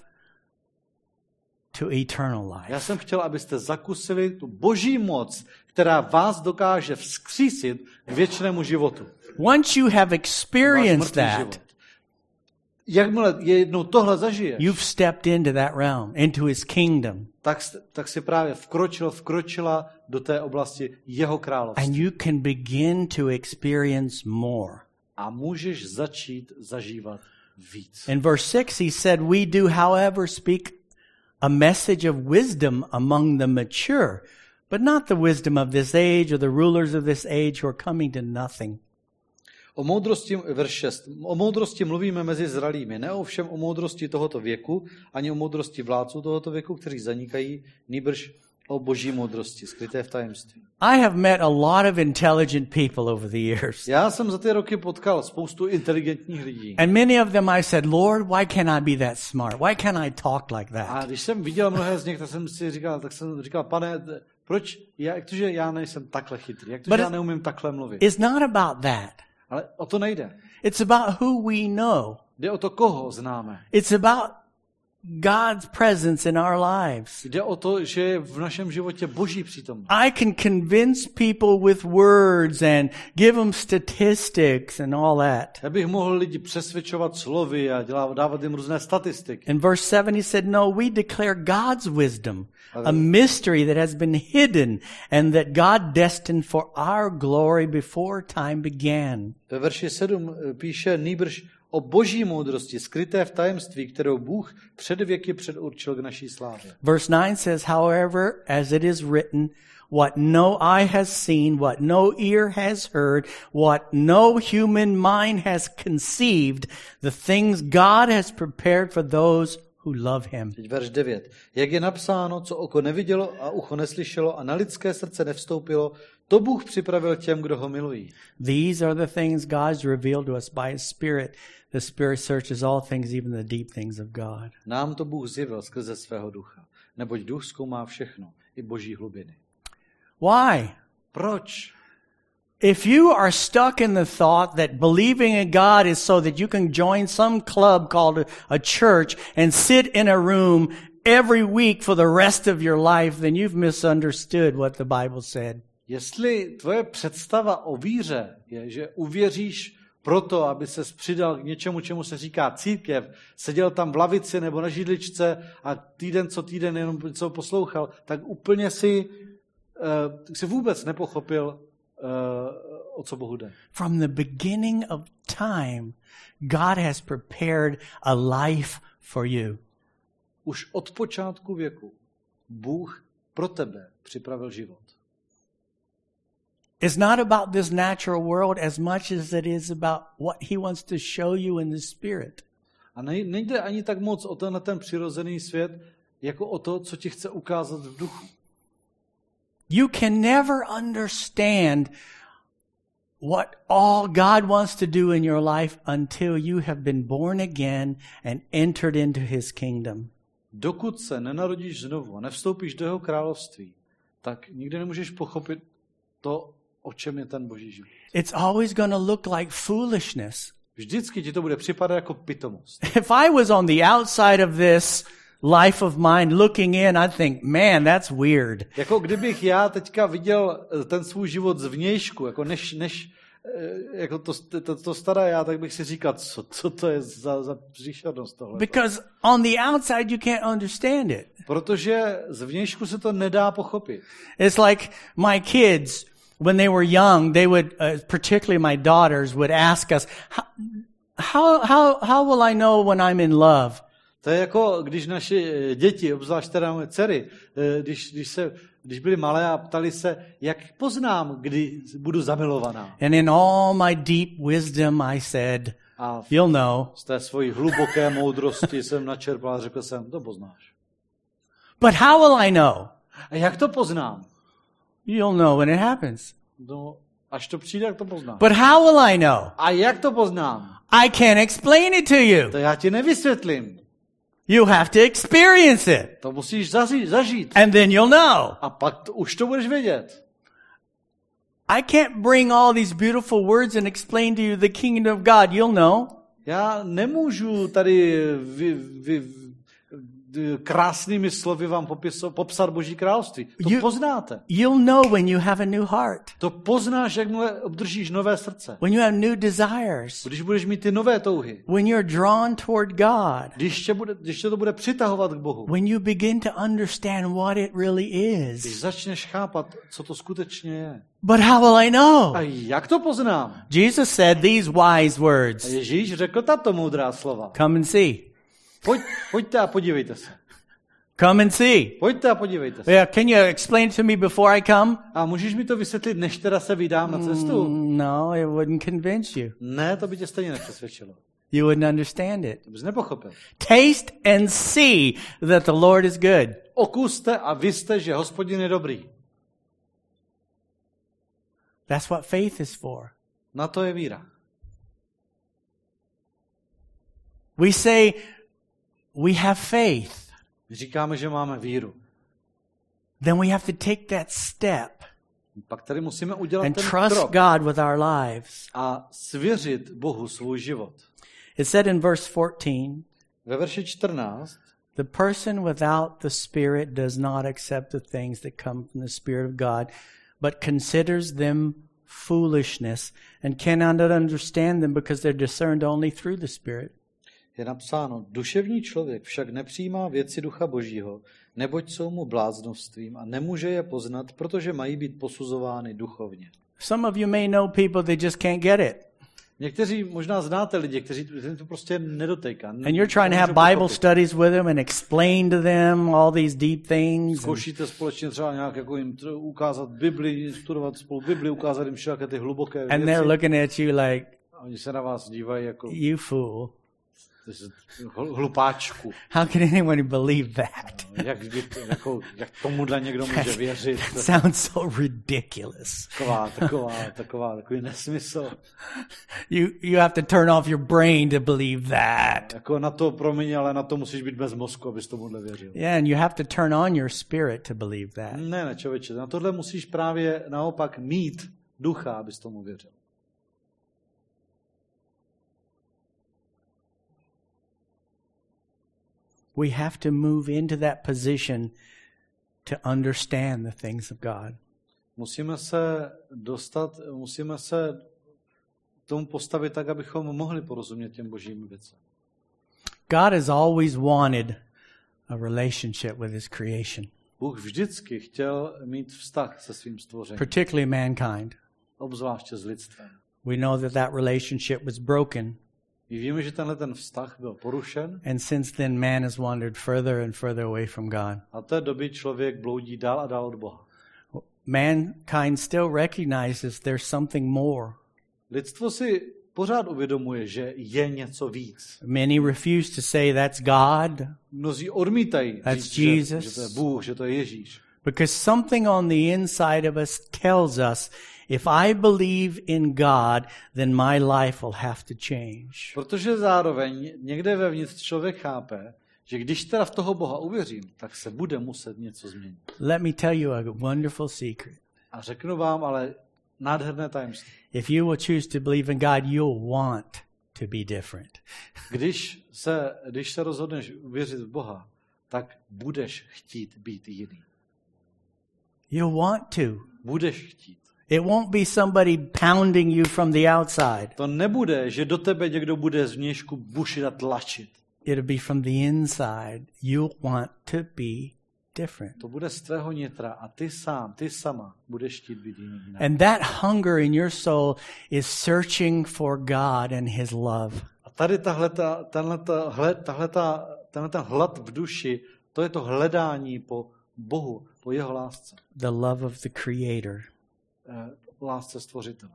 to eternal Já life. jsem chtěl, abyste zakusili tu boží moc, která vás dokáže vzkřísit k věčnému životu. Once you have experienced that, život. Jakmile jednou tohle you've stepped into that realm, into his kingdom, tak, tak si právě vkročil, vkročila do té oblasti jeho království. and you can begin to experience more. A můžeš začít zažívat víc. In verse 6, he said, We do, however, speak a message of wisdom among the mature, but not the wisdom of this age or the rulers of this age who are coming to nothing. O moudrosti, verš 6. O moudrosti mluvíme mezi zralými, ne ovšem o moudrosti tohoto věku, ani o moudrosti vládců tohoto věku, kteří zanikají, nýbrž o boží moudrosti, skryté v tajemství. I have met a lot of intelligent people over the years. Já jsem za ty roky potkal spoustu inteligentních lidí. And many of them I said, Lord, why can't I be that smart? Why can't I talk like A that? když jsem viděl mnohé z nich, tak jsem si říkal, tak jsem říkal, pane, proč, já, jak to, že já nejsem takhle chytrý, jak to, že já neumím takhle mluvit. It's not about that. Ale o to nejde. It's about who we know. Jde o to, koho známe. It's about God's presence in our lives. Jde o to, že je v našem životě boží přítomnost. I can convince people with words and give them statistics and all that. Já bych mohl lidi přesvědčovat slovy a dělat, dávat jim různé statistiky. In verse 7, he said, No, we declare God's wisdom, a mystery that has been hidden and that God destined for our glory before time began. Ve verši 7 eh, píše nýbrž o boží moudrosti, skryté v tajemství, kterou Bůh předurčil k naší slávě. Verse 9 says, However, as it is written, what no eye has seen, what no ear has heard, what no human mind has conceived, the things God has prepared for those who love him. Teď verš 9. Jak je napsáno, co oko nevidělo a ucho neslyšelo a na lidské srdce nevstoupilo, to Bůh připravil těm, kdo ho milují. These are the things God's revealed to us by his Spirit. The Spirit searches all things, even the deep things of God. Nám to Bůh zjevil skrze svého ducha. Neboť duch zkoumá všechno, i boží hlubiny. Why? Proč? If you are stuck in the thought that believing in God is so that you can join some club called a, church and sit in a room every week for the rest of your life, then you've misunderstood what the Bible said. Jestli tvoje představa o víře je, že uvěříš proto, aby se přidal k něčemu, čemu se říká církev, seděl tam v lavici nebo na židličce a týden co týden jenom něco poslouchal, tak úplně si, uh, si vůbec nepochopil, o co Bohu jde. From the beginning of time, God has prepared a life for you. Už od počátku věku Bůh pro tebe připravil život. It's not about this natural world as much as it is about what he wants to show you in the spirit. A nej- nejde ani tak moc o tenhle ten přirozený svět, jako o to, co ti chce ukázat v duchu. You can never understand what all God wants to do in your life until you have been born again and entered into his kingdom. Dokud se nenarodíš znovu a nevstoupíš do jeho království, tak nikdy nemůžeš pochopit to, o čem je ten boží život. It's always going to look like foolishness. Vždycky ti to bude připadat jako pitomost. If I was on the outside of this life of mine looking in, I'd think, man, that's weird. Jako kdybych já teďka viděl eh, ten svůj život zvnějšku, jako než, než eh, jako to, to, to staré já, tak bych si říkal, co, co to je za, za příšernost tohle. Because on the outside, you can't understand it. Protože zvnějšku se to nedá pochopit. It's like my kids, when they were young, they would, uh, particularly my daughters, would ask us, how, how, how will I know when I'm in love? To je jako, když naše eh, děti, obzvlášť teda moje dcery, eh, když, když, se, když byly malé a ptali se, jak poznám, kdy budu zamilovaná. And in all my deep wisdom, I said, A v, you'll know. z té svojí hluboké moudrosti jsem načerpal a řekl jsem, to poznáš. But how will I know? A jak to poznám? You'll know when it happens. No, až to přijde, jak to poznám. But how will I know? A jak to poznám? I can't explain it to you. To já ti nevysvětlím. You have to experience it. To musíš zažít. zažít. And then you'll know. A pak to, už to budeš vědět. I can't bring all these beautiful words and explain to you the kingdom of God. You'll know. Já nemůžu tady vy, vy, vy, krásnými slovy vám popiso, popsat Boží království. To You- poznáte. You'll know when you have a new heart, To poznáš, jakmile obdržíš nové srdce. when you have new desires, Když budeš mít ty nové touhy. when you're drawn toward God, Když tě, bude, když tě to bude přitahovat k Bohu. when you begin to understand what it really Když is. začneš chápat, co to skutečně je. But how will I know? A jak to poznám? Jesus said these wise words. Ježíš řekl tato moudrá slova. Come and see. Pojď, pojďte a podívejte se. Come and see. Pojďte a podívejte se. Yeah, can you explain to me before I come? A můžeš mi to vysvětlit, než teda se vydám na cestu? No, it wouldn't convince you. Ne, to by tě stejně nepřesvědčilo. You wouldn't understand it. To bys nepochopil. Taste and see that the Lord is good. Okuste a vyste, že hospodin je dobrý. That's what faith is for. Na to je víra. We say we have faith. Říkáme, že máme víru. Then we have to take that step Pak tady musíme udělat and ten trust krok God with our lives. a svěřit Bohu svůj život. It said in verse 14, Ve verši 14 the person without the Spirit does not accept the things that come from the Spirit of God, but considers them foolishness and cannot understand them because they're discerned only through the Spirit. Je napsáno, duševní člověk však nepřijímá věci ducha božího, neboť jsou mu bláznovstvím a nemůže je poznat, protože mají být posuzovány duchovně. Some of you may know people that just can't get it. Někteří možná znáte lidi, kteří to prostě nedotejká. And you're trying to have Bible studies with them and explain to them all these deep things. Zkoušíte společně třeba nějak jako jim ukázat Bibli, studovat spolu Bibli, ukázat jim všelijaké ty hluboké And they're věci. looking at you like, A oni se na vás dívají jako you fool. Hlupáčku. How can anyone believe that? Jak, vy to- jako, jak tomuhle někdo může věřit? That sounds so ridiculous. Taková, taková, taková, takový nesmysl. You, you have to turn off your brain to believe that. Jako na to, promiň, ale na to musíš být bez mozku, abys tomuhle věřil. Yeah, and you have to turn on your spirit to believe that. Ne, ne, člověče, na tohle musíš právě naopak mít ducha, abys tomu věřil. We have to move into that position to understand the things of God. Musíme se dostat, musíme se tomu postavit tak, abychom mohli porozumět těm božím věcem. God has always wanted a relationship with his creation, Bůh vždycky chtěl mít vztah se svým stvořením, particularly mankind. obzvláště s lidstvem. We know that that relationship was broken, My víme, že tenhle ten vztah byl porušen and since then man has wandered further and further away from God. a té doby člověk bloudí dál a dál od Boha. Mankind still recognizes there's something more. Lidstvo si pořád uvědomuje, že je něco víc. Many refuse to say that's God Mnozí odmítají That's říct, že, Jesus. že to je Bůh, že to je Ježíš. because something on the inside of us tells us if I believe in God, then my life will have to change. Protože zároveň někde vevnitř člověk chápe, že když teda v toho Boha uvěřím, tak se bude muset něco změnit. Let me tell you a wonderful secret. A řeknu vám ale nádherné tajemství. If you will choose to believe in God, you'll want to be different. Když se, když se rozhodneš uvěřit v Boha, tak budeš chtít být jiný. You'll want to. Budeš chtít. It won't be somebody pounding you from the outside. To nebude, že do tebe někdo bude zvnějšku bušit a tlačit. It'll be from the inside. You'll want to be different. To bude z tvého nitra a ty sám, ty sama budeš chtít být jiný. And that hunger in your soul is searching for God and His love. A tady tahleta, tahleta, hled, tahleta, tenhle ten hlad v duši, to je to hledání po Bohu, po jeho lásce. the love of the Creator. Eh, lásce stvořitele.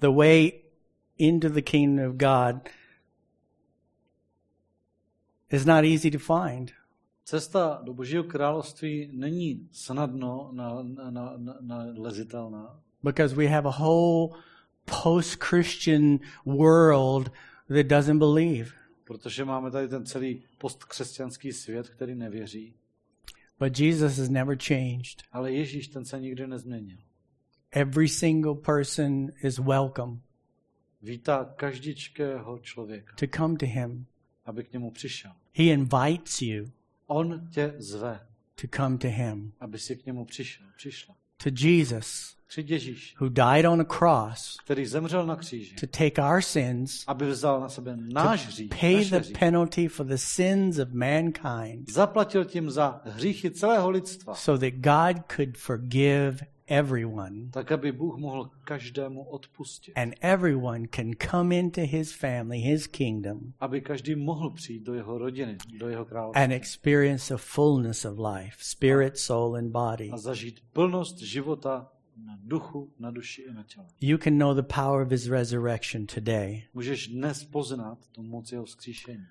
The way into the kingdom of God is not easy to find. Cesta do Božího království není snadno nalezitelná, na, na, na, nalezitelná, because we have a whole post Christian world that doesn't believe. protože máme tady ten celý postkřesťanský svět, který nevěří. But Jesus has never changed. Ale Ježíš ten se nikdy nezměnil. Every single person is welcome Vítá každičkého člověka, to come to him. aby k němu přišel. He invites you On tě zve, to come to him, aby si k němu přišel, přišla. to Jesus, Přijď Ježíš, who died on a cross který zemřel na kříži, to take our sins, aby vzal na sebe náš hřích, pay the hřích. penalty for the sins of mankind, Zaplatil tím za hříchy celého lidstva, so that God could forgive everyone. tak aby Bůh mohl každému odpustit. And everyone can come into his family, his kingdom, Aby každý mohl přijít do jeho rodiny, do jeho království and experience a fullness of life spirit, soul, and body. a zažít plnost života na duchu, na duši i na těle. You can know the power of his resurrection today. Můžeš dnes poznat tu moc jeho vzkříšení.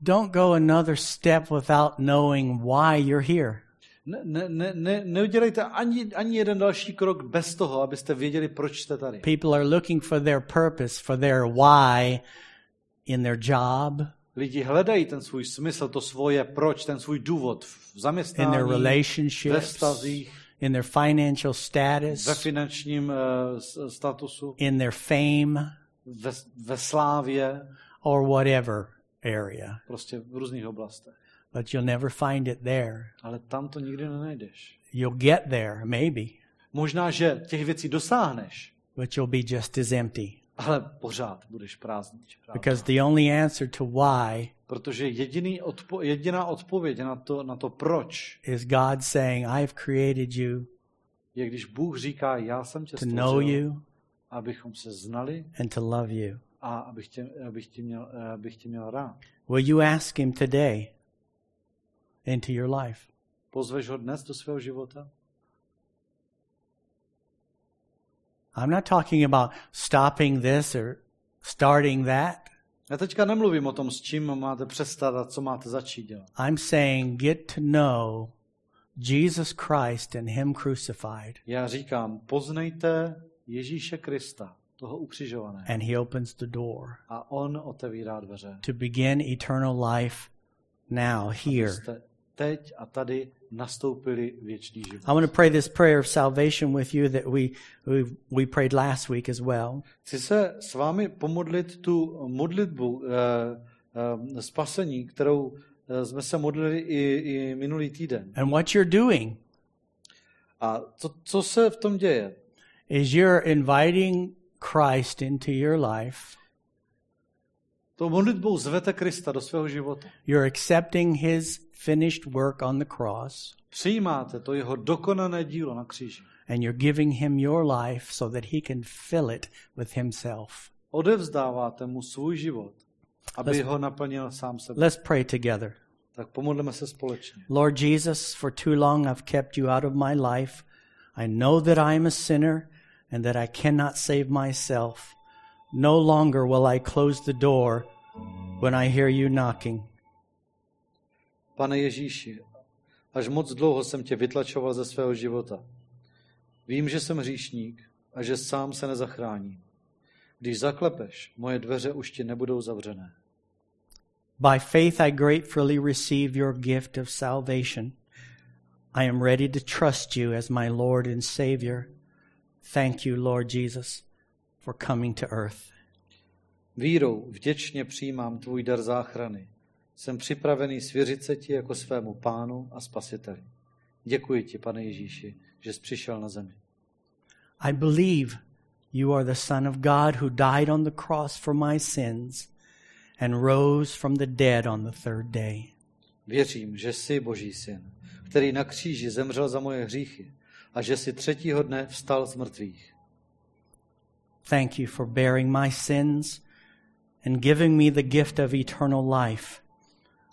Don't go another step without knowing why you're here. Ne, ne, ne, ne, neudělejte ani, ani jeden další krok bez toho, abyste věděli, proč jste tady. People are looking for their purpose, for their why in their job, Lidi hledají ten svůj smysl, to svoje proč, ten svůj důvod v in their zaměstnání, ve relationships, vztazích, in their financial ve status, finančním uh, statusu, in their fame, ve, ve slávě, or whatever area. prostě v různých oblastech. But you'll never find it there. Ale tam to nikdy nenajdeš. You'll get there, maybe, Možná, že těch věcí dosáhneš, but you'll be just as empty. Ale pořád budeš prázdný. Because the only answer to why Protože jediný odpo- jediná odpověď na to, na to proč is God saying, I've created you je, když Bůh říká, já jsem tě to know stvořil, you, abychom se znali and to love you. a abych tě, abych tě, měl, abych tě měl rád. Will you ask Him today into your life? Pozveš ho dnes do svého života? I'm not talking about stopping this or starting that. Já teďka nemluvím o tom, s čím máte přestat a co máte začít dělat. I'm saying get to know Jesus Christ and Him crucified, Já říkám, poznejte Ježíše Krista, toho ukřižovaného. and He opens the door A on otevírá dveře. to begin eternal life now, here. Teď a tady nastoupili věčný život. I want to pray this prayer of salvation with you that we, we, we prayed last week as well. Chci se s vámi pomodlit tu modlitbu eh, eh, spasení, kterou eh, jsme se modlili i, i minulý týden. And what you're doing A co, co se v tom děje? is you're inviting Christ into your life. Tou modlitbou zvete Krista do svého života. You're accepting his finished work on the cross, Přijímáte to jeho dokonané dílo na kříži. and you're giving him your life so that he can fill it with himself. Odevzdáváte mu svůj život, aby Let's- ho naplnil sám sebe. Let's pray together. Tak pomodleme se společně. Lord Jesus, for too long I've kept you out of my life. I know that I am a sinner and that I cannot save myself. No longer will I close the door when I hear you knocking. Pane Ježíši, až moc dlouho jsem tě vytlačoval ze svého života. Vím, že jsem hříšník a že sám se nezachráním. Když zaklepeš, moje dveře už ti nebudou zavřené. By faith, I gratefully receive your gift of salvation. I am ready to trust you as my Lord and Savior. Thank you, Lord Jesus, for coming to earth. Vírou vděčně přijímám tvůj dar záchrany. Jsem připravený svěřit se ti jako svému pánu a spasiteli. Děkuji ti, pane Ježíši, že jsi přišel na zemi. I believe you are the Son of God who died on the cross for my sins and rose from the dead on the third day. Věřím, že jsi Boží syn, který na kříži zemřel za moje hříchy a že si třetího dne vstal z mrtvých. Thank you for bearing my sins and giving me the gift of eternal life.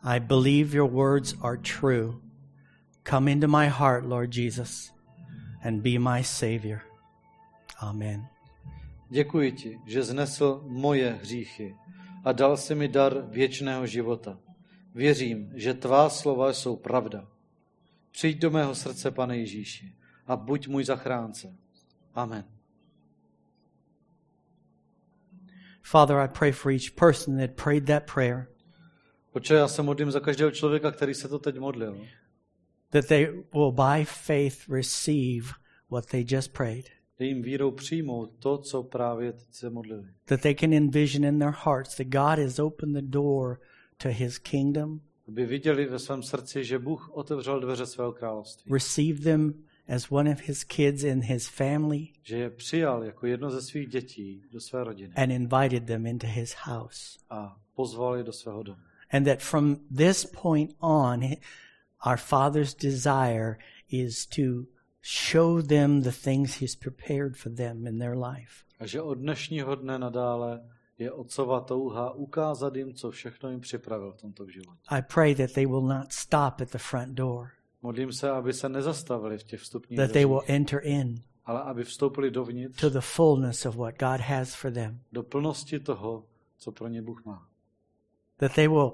I believe your words are true. Come into my heart, Lord Jesus, and be my Savior. Amen. Děkuji ti, že znesl moje hříchy a dal si mi dar věčného života. Věřím, že tvá slova jsou pravda. Přijď do mého srdce, pane Ježíši, a buď můj zachránce. Amen. Father, I pray for each person that prayed that prayer Oče, já se modlím za každého člověka, který se to teď modlil, that they will by faith receive what they just prayed, že jim vírou přijmou to, co právě teď se modlili. that they can envision in their hearts that God has opened the door to his kingdom, Aby viděli ve svém srdci, že Bůh otevřel dveře svého království. receive them as one of his kids in his family, Že je přijal jako jedno ze svých dětí do své rodiny and invited them into his house. a pozval je do svého domu. And that from this point on, our Father's desire is to show them the things he's prepared for them in their life. A že od dnešního dne nadále je otcova touha ukázat jim, co všechno jim připravil v tomto životě. I pray that they will not stop at the front door, Modlím se, aby se nezastavili v těch vstupních that they will enter in ale aby vstoupili dovnitř to the fullness of what God has for them, do plnosti toho, co pro ně Bůh má. That they will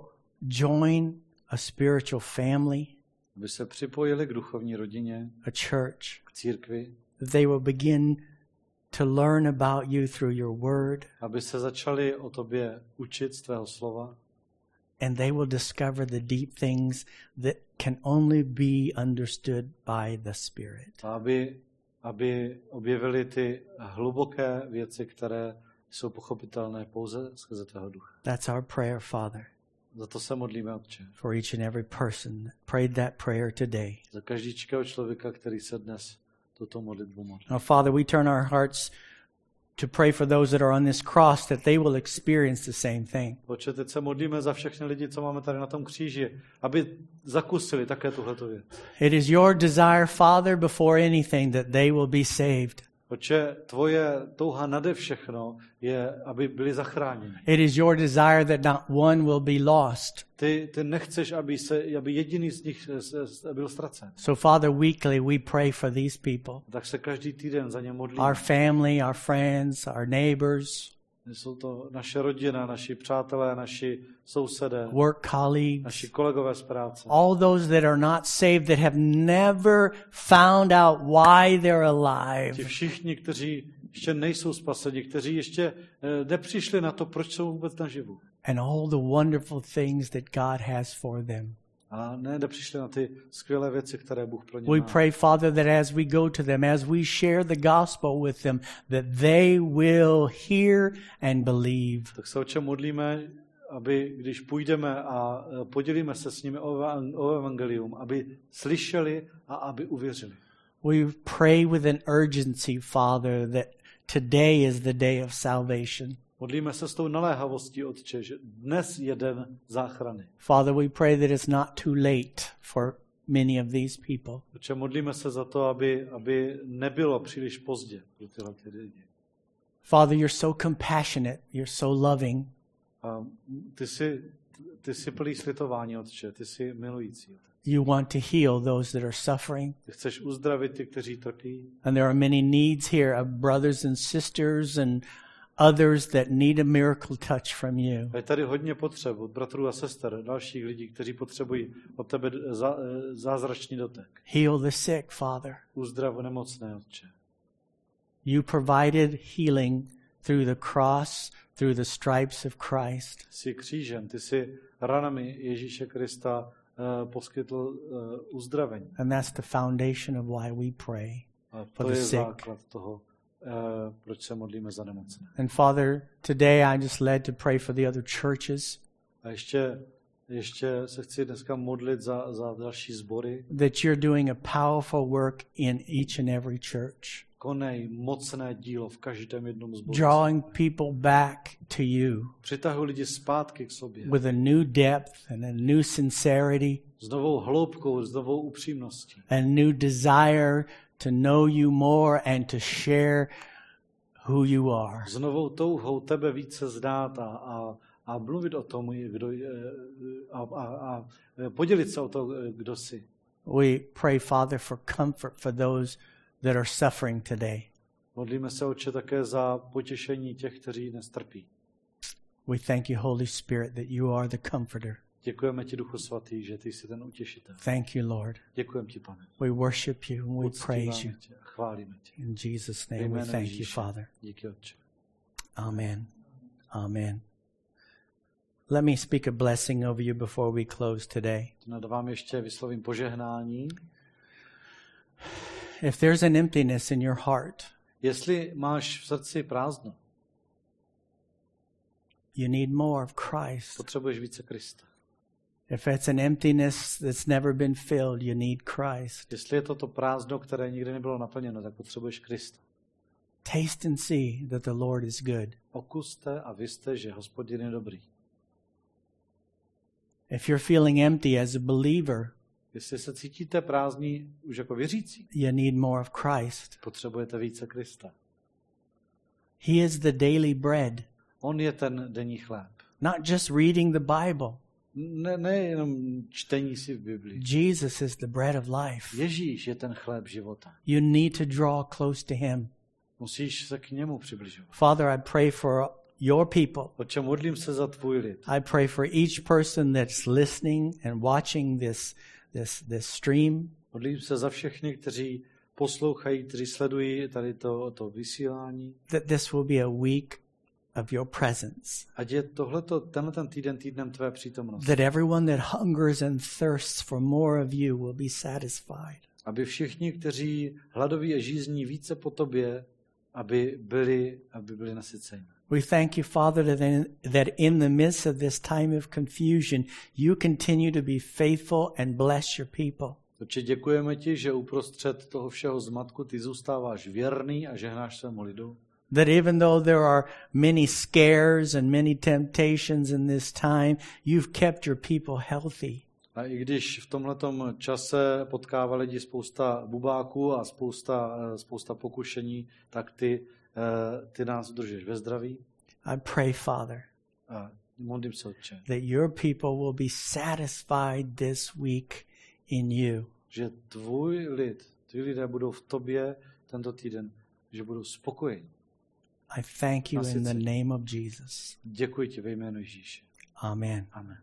join a spiritual family, Aby se připojili k duchovní rodině, a church, k církvi, that they will begin to learn about you through your word, aby se začali o tobě učit z tvého slova and they will discover the deep things that can only be understood by the Spirit. aby, aby objevili ty hluboké věci, které jsou pochopitelné pouze skrze tvého ducha. That's our prayer, Father, Za to se modlíme, Otče. for each and every person that prayed that prayer today. Za každýčkého člověka, který se dnes tuto modlitbu modlí. Now, Father, we turn our hearts to pray for those that are on this cross that they will experience the same thing. Oče, teď se modlíme za všechny lidi, co máme tady na tom kříži, aby zakusili také tuhleto věc. It is your desire, Father, before anything that they will be saved. Oče, tvoje touha nade všechno je, aby byli zachráněni. It is your desire that not one will be lost. Ty, ty nechceš, aby, se, aby jediný z nich se- byl ztracen. So, Father, weekly we pray for these people Tak se každý týden za ně modlíme. our family, our friends, our neighbors, Jsou to naše rodina, naši přátelé, naši sousedé, work colleagues, naši kolegové z práce. all those that are not saved that have never found out why they're Ti alive. všichni, kteří ještě nejsou spaseni, kteří ještě eh, nepřišli na to, proč jsou vůbec naživu. and all the wonderful things that God has for them. We pray, Father, that as we go to them, as we share the gospel with them, that they will hear and believe. Tak se o čem modlíme, aby když půjdeme a eh, podělíme se s nimi o evangelium, aby slyšeli a aby uvěřili. We pray with an urgency, Father, that today is the day of salvation. Modlíme se s tou naléhavostí, Otče, že dnes je den záchrany. Father, we pray that it's not too late for many of these people. Otče, modlíme se za to, aby, aby nebylo příliš pozdě pro tyhle ty lidi. Father, you're so compassionate, you're so loving, A ty jsi, ty jsi plný slitování, Otče, ty jsi milující. Otec. you want to heal those that are suffering. Ty ty, kteří trpí. And there are many needs here of brothers and sisters and others that need a miracle touch from you. A je tady hodně potřeb od bratrů a sester, dalších lidí, kteří potřebují od tebe eh, zázračný dotek. Heal the sick, Father. Uzdrav nemocné, Otče. You provided healing through the cross, through the stripes of Christ. Jsi křížem, ty jsi ranami Ježíše Krista uh, poskytl uh, uzdravení. And that's the foundation of why we pray. A For to the je sick. základ toho, proč se modlíme za nemocné. And Father, today I just led to pray for the other churches A ještě, ještě se chci dneska modlit za, za další sbory. that you're doing a powerful work in each and every church, Konej mocné dílo v každém jednom zboru. drawing people back to you Přitahuj lidi zpátky k sobě. with a new depth and a new sincerity S novou hloubkou, s novou upřímností. a new desire to know you more and to share who you are. S novou touhou tebe více znát a, a, a mluvit o tom, kdo je, a, a, a podělit se o to, kdo jsi. We pray, Father, for comfort for those that are suffering today. Modlíme se, Otče, také za potěšení těch, kteří dnes trpí. We thank you, Holy Spirit, that you are the comforter. Děkujeme ti, Duchu Svatý, že ty jsi ten utěšitel. Thank you, Lord. Děkujeme ti, pane. We worship you and we praise you. Tě chválíme tě. In Jesus' name, we thank you, Father. Díky, Otče. Amen. Amen. Let me speak a blessing over you before we close today. Nad vám ještě vyslovím požehnání. If there's an emptiness in your heart, Jestli máš v srdci prázdno, you need more of Christ. potřebuješ více Krista. If it's an emptiness that's never been filled, you need Christ. Jestli je to to prázdno, které nikdy nebylo naplněno, tak potřebuješ Krista. Taste and see that the Lord is good. Okuste a vyste, že hospodin je dobrý. If you're feeling empty as a believer, Jestli se cítíte prázdní už jako věřící, you need more of Christ. potřebujete více Krista. He is the daily bread, On je ten denní chléb. not just reading the Bible. Ne, ne jenom čtení si v Biblii. Jesus is the bread of life. Ježíš je ten chléb života. You need to draw close to him. Musíš se k němu přibližovat. Father, I pray for your people. Oče, modlím se za tvůj lid. I pray for each person that's listening and watching this, this, this stream. Modlím se za všechny, kteří poslouchají, kteří sledují tady to, to vysílání. that this will be a week of your presence. Ať je tohleto, tenhle ten týden týdnem tvé přítomnosti. That everyone that hungers and thirsts for more of you will be satisfied. Aby všichni, kteří hladoví a žízní více po tobě, aby byli, aby byli nasyceni. We thank you, Father, that in, the midst of this time of confusion, you continue to be faithful and bless your people. Oče, děkujeme ti, že uprostřed toho všeho zmatku ty zůstáváš věrný a žehnáš svému lidu. That even though there are many scares and many temptations in this time, you've kept your people healthy. A i když v tomhletom čase potkává lidi spousta bubáků a spousta, eh, spousta pokušení, tak ty, eh, ty nás udržíš ve zdraví. I pray, Father, A modlím se, Otče, that your people will be satisfied this week in you. že tvůj lid, tví lidé budou v tobě tento týden, že budou spokojeni. I thank you in the name of Jesus. Děkuji ti ve jménu Ježíše. Amen. Amen.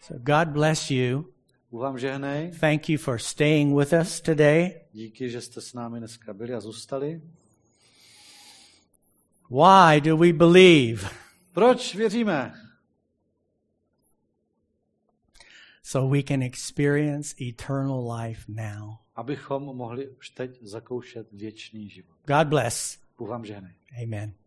So God bless you. Vám žehnej. Thank you for staying with us today. Díky, že jste s námi dneska byli a zůstali. Why do we believe? Proč věříme? So we can experience eternal life now. Abychom mohli už teď zakoušet věčný život. God bless. Amen.